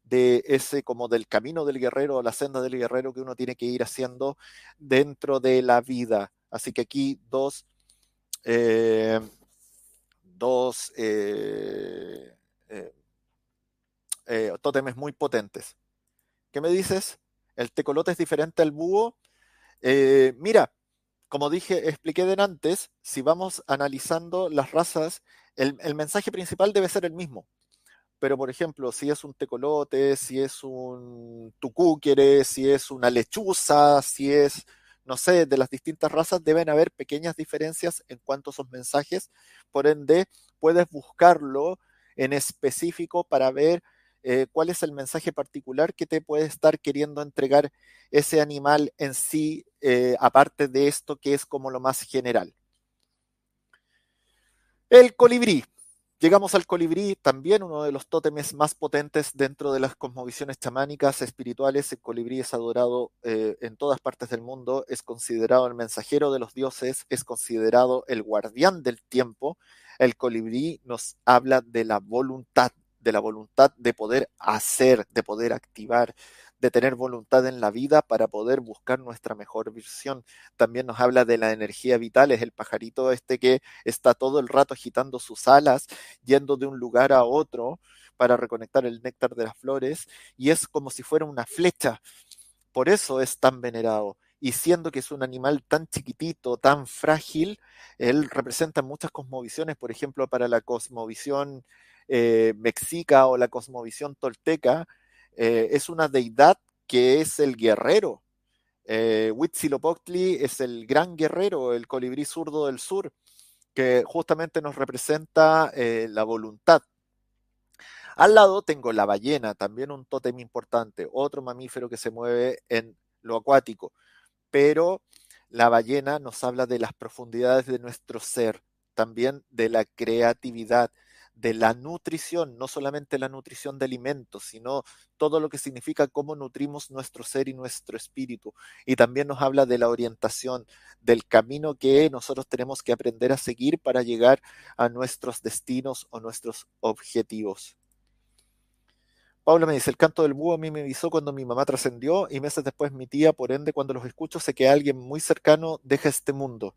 Speaker 1: de ese como del camino del guerrero, la senda del guerrero que uno tiene que ir haciendo dentro de la vida. Así que aquí dos, eh, dos eh, eh, tótemes muy potentes. ¿Qué me dices? ¿El tecolote es diferente al búho? mira, como dije, expliqué de antes, si vamos analizando las razas, el, mensaje principal debe ser el mismo. Pero, por ejemplo, si es un tecolote, si es un tucúquere, si es una lechuza, si es, no sé, de las distintas razas, deben haber pequeñas diferencias en cuanto a esos mensajes. Por ende, puedes buscarlo en específico para ver eh, cuál es el mensaje particular que te puede estar queriendo entregar ese animal en sí, eh, aparte de esto que es como lo más general. El colibrí. Llegamos al colibrí, también uno de los tótemes más potentes dentro de las cosmovisiones chamánicas espirituales. El colibrí es adorado eh, en todas partes del mundo, es considerado el mensajero de los dioses, es considerado el guardián del tiempo. El colibrí nos habla de la voluntad, de la voluntad de poder hacer, de poder activar, de tener voluntad en la vida para poder buscar nuestra mejor visión. También nos habla de la energía vital, es el pajarito este que está todo el rato agitando sus alas, yendo de un lugar a otro para reconectar el néctar de las flores, y es como si fuera una flecha. Por eso es tan venerado y siendo que es un animal tan chiquitito, tan frágil, él representa muchas cosmovisiones, por ejemplo, para la cosmovisión eh, mexica o la cosmovisión tolteca, eh, es una deidad que es el guerrero. Eh, Huitzilopochtli es el gran guerrero, el colibrí zurdo del sur, que justamente nos representa eh, la voluntad. Al lado tengo la ballena, también un tótem importante, otro mamífero que se mueve en lo acuático, pero la ballena nos habla de las profundidades de nuestro ser, también de la creatividad, de la nutrición, no solamente la nutrición de alimentos, sino todo lo que significa cómo nutrimos nuestro ser y nuestro espíritu. Y también nos habla de la orientación, del camino que nosotros tenemos que aprender a seguir para llegar a nuestros destinos o nuestros objetivos. Paula me dice, el canto del búho a mí me avisó cuando mi mamá trascendió y meses después mi tía, por ende, cuando los escucho, sé que alguien muy cercano deja este mundo.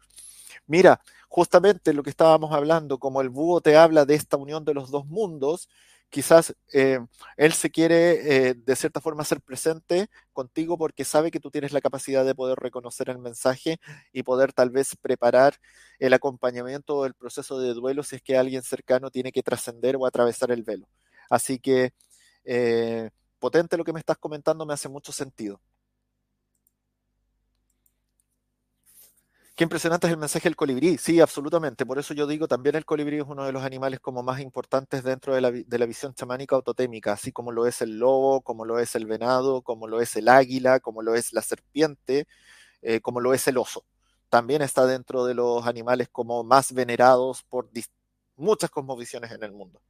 Speaker 1: Mira, justamente lo que estábamos hablando, como el búho te habla de esta unión de los dos mundos, quizás eh, él se quiere eh, de cierta forma ser presente contigo porque sabe que tú tienes la capacidad de poder reconocer el mensaje y poder tal vez preparar el acompañamiento o el proceso de duelo si es que alguien cercano tiene que trascender o atravesar el velo. Así que eh, potente lo que me estás comentando, me hace mucho sentido. Qué impresionante es el mensaje del colibrí. Sí, absolutamente. Por eso yo digo, también el colibrí es uno de los animales como más importantes dentro de la, visión chamánica autotémica, así como lo es el lobo, como lo es el venado, como lo es el águila, como lo es la serpiente, eh, como lo es el oso. también está dentro de los animales como más venerados por muchas cosmovisiones en el mundo.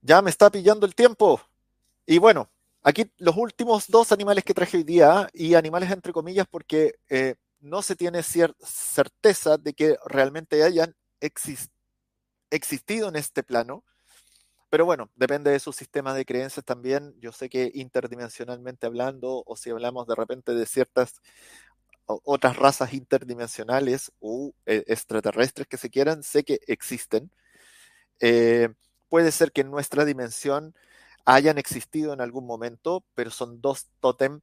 Speaker 1: Ya me está pillando el tiempo. Y bueno, aquí los últimos dos animales que traje hoy día, y animales entre comillas porque eh, no se tiene certeza de que realmente hayan existido en este plano, pero bueno, depende de su sistema de creencias también. Yo sé que interdimensionalmente hablando, o si hablamos de repente de ciertas otras razas interdimensionales o eh, extraterrestres que se quieran, sé que existen. Eh, puede ser que en nuestra dimensión hayan existido en algún momento, pero son dos tótem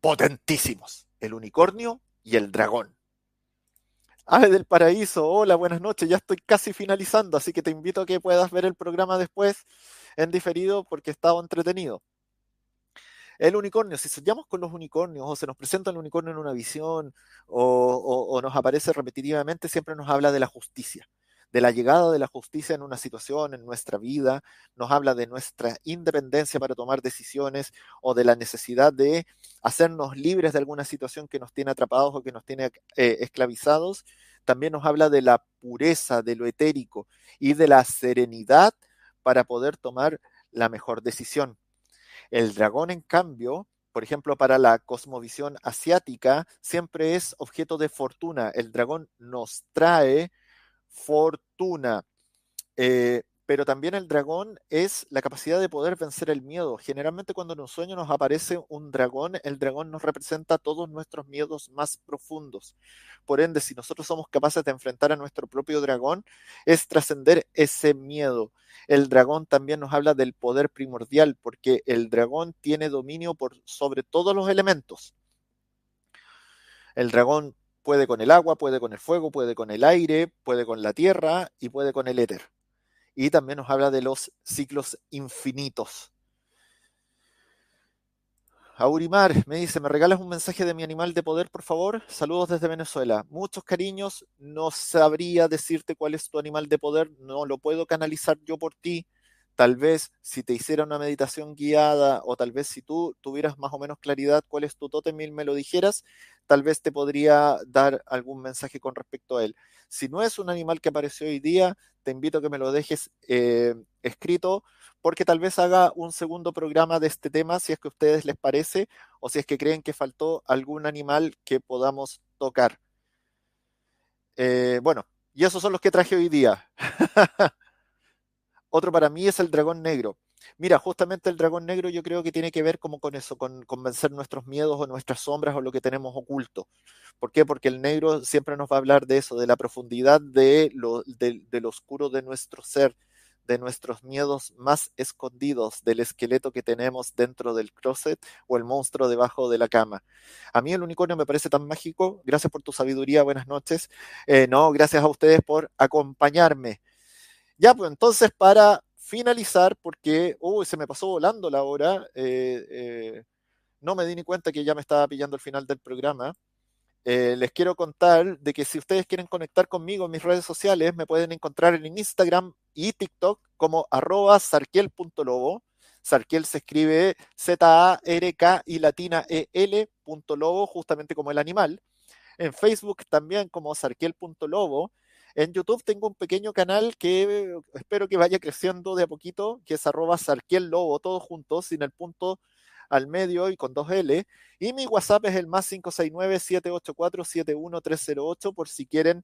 Speaker 1: potentísimos, el unicornio y el dragón. Ave del Paraíso, hola, buenas noches, ya estoy casi finalizando, así que te invito a que puedas ver el programa después en diferido porque estado entretenido. El unicornio, si soñamos con los unicornios o se nos presenta el unicornio en una visión o nos aparece repetitivamente, siempre nos habla de la justicia de la llegada de la justicia en una situación, en nuestra vida, nos habla de nuestra independencia para tomar decisiones o de la necesidad de hacernos libres de alguna situación que nos tiene atrapados o que nos tiene eh, esclavizados. También nos habla de la pureza, de lo etérico y de la serenidad para poder tomar la mejor decisión. El dragón, en cambio, por ejemplo, para la cosmovisión asiática, siempre es objeto de fortuna. El dragón nos trae fortuna. Eh, pero también el dragón es la capacidad de poder vencer el miedo. Generalmente cuando en un sueño nos aparece un dragón, el dragón nos representa todos nuestros miedos más profundos. Por ende, si nosotros somos capaces de enfrentar a nuestro propio dragón, es trascender ese miedo. El dragón también nos habla del poder primordial, porque el dragón tiene dominio sobre todos los elementos. El dragón Puede con el agua, puede con el fuego, puede con el aire, puede con la tierra y puede con el éter. Y también nos habla de los ciclos infinitos. Aurimar me dice, ¿me regalas un mensaje de mi animal de poder, por favor? Saludos desde Venezuela. Muchos cariños. No sabría decirte cuál es tu animal de poder. No lo puedo canalizar yo por ti tal vez si te hiciera una meditación guiada o tal vez si tú tuvieras más o menos claridad cuál es tu tótem y me lo dijeras, tal vez te podría dar algún mensaje con respecto a él. Si no es un animal que apareció hoy día, te invito a que me lo dejes eh, escrito porque tal vez haga un segundo programa de este tema si es que a ustedes les parece o si es que creen que faltó algún animal que podamos tocar. Eh, bueno, y esos son los que traje hoy día. Otro para mí es el dragón negro. Mira, justamente el dragón negro yo creo que tiene que ver como con eso, con, vencer nuestros miedos o nuestras sombras o lo que tenemos oculto. ¿Por qué? Porque el negro siempre nos va a hablar de eso, de la profundidad de lo, del oscuro de nuestro ser, de nuestros miedos más escondidos, del esqueleto que tenemos dentro del closet o el monstruo debajo de la cama. A mí el unicornio me parece tan mágico. Gracias por tu sabiduría, buenas noches. Eh, no, gracias a ustedes por acompañarme. Ya, pues entonces para finalizar, porque uy, se me pasó volando la hora, eh, eh, no me di ni cuenta que ya me estaba pillando el final del programa. Eh, les quiero contar de que si ustedes quieren conectar conmigo en mis redes sociales, me pueden encontrar en Instagram y TikTok como arroba sarkiel.lobo. Sarkiel se escribe Z-A-R-K y latina E-L lobo, justamente como el animal. En Facebook también como sarkiel.lobo en YouTube tengo un pequeño canal que espero que vaya creciendo de a poquito, que es arroba sarquiel lobo, todos juntos, sin el punto al medio y con dos L. Y mi WhatsApp es el más 569-784-71308 por si quieren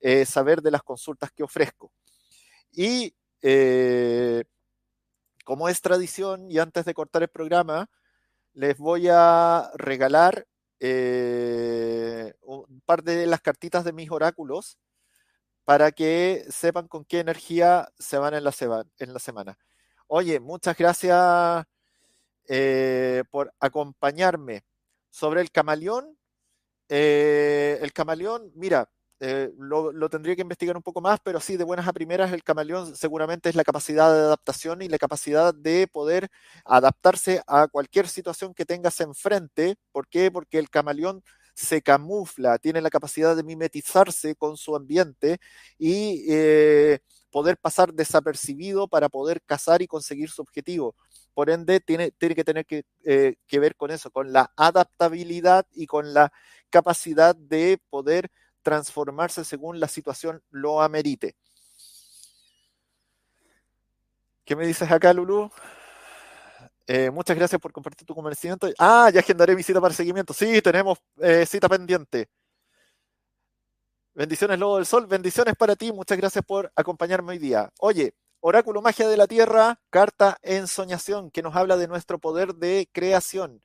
Speaker 1: eh, saber de las consultas que ofrezco. Y eh, como es tradición, y antes de cortar el programa, les voy a regalar eh, un par de las cartitas de mis oráculos para que sepan con qué energía se van en la, en la semana. Oye, muchas gracias eh, por acompañarme. Sobre el camaleón, eh, el camaleón, mira, eh, lo, lo, tendría que investigar un poco más, pero sí, de buenas a primeras, el camaleón seguramente es la capacidad de adaptación y la capacidad de poder adaptarse a cualquier situación que tengas enfrente. ¿Por qué? Porque el camaleón se camufla, tiene la capacidad de mimetizarse con su ambiente y eh, poder pasar desapercibido para poder cazar y conseguir su objetivo. Por ende, tiene, tiene que tener que, eh, que ver con eso, con la adaptabilidad y con la capacidad de poder transformarse según la situación lo amerite. ¿Qué me dices acá, Lulu? Eh, muchas gracias por compartir tu conocimiento. Ah, ya agendaré mi cita para seguimiento. Sí, tenemos eh, cita pendiente. Bendiciones, Lobo del Sol. Bendiciones para ti. Muchas gracias por acompañarme hoy día. Oye, Oráculo Magia de la Tierra, carta ensoñación, que nos habla de nuestro poder de creación.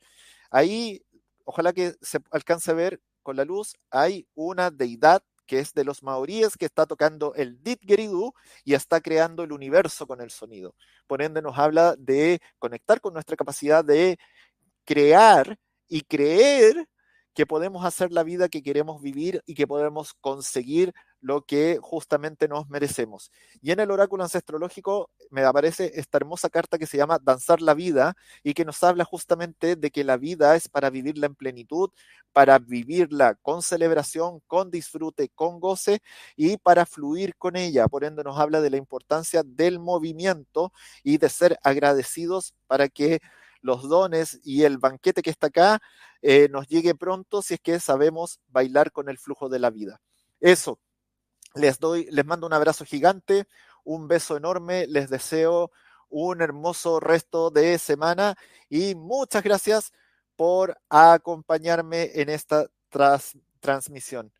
Speaker 1: Ahí, ojalá que se alcance a ver con la luz, hay una deidad que es de los maoríes, que está tocando el didgeridoo y está creando el universo con el sonido. Por ende, nos habla de conectar con nuestra capacidad de crear y creer que podemos hacer la vida que queremos vivir y que podemos conseguir lo que justamente nos merecemos. Y en el oráculo ancestrológico me aparece esta hermosa carta que se llama Danzar la vida y que nos habla justamente de que la vida es para vivirla en plenitud, para vivirla con celebración, con disfrute, con goce y para fluir con ella. Por ende nos habla de la importancia del movimiento y de ser agradecidos para que los dones y el banquete que está acá eh, nos llegue pronto si es que sabemos bailar con el flujo de la vida. Eso, les doy, les mando un abrazo gigante, un beso enorme, les deseo un hermoso resto de semana y muchas gracias por acompañarme en esta transmisión.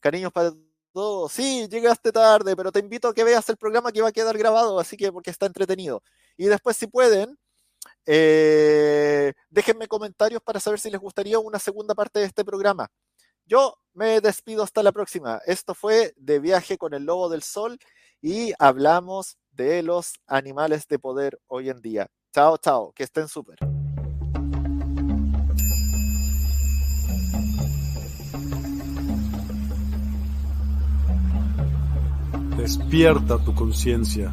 Speaker 1: Cariños para todos. Sí, llegaste tarde, pero te invito a que veas el programa que va a quedar grabado, así que porque está entretenido. Y después, si pueden, eh, déjenme comentarios para saber si les gustaría una segunda parte de este programa. Yo me despido hasta la próxima. Esto fue de viaje con el Lobo del Sol y hablamos de los animales de poder hoy en día. Chao, chao, que estén súper.
Speaker 2: Despierta tu conciencia.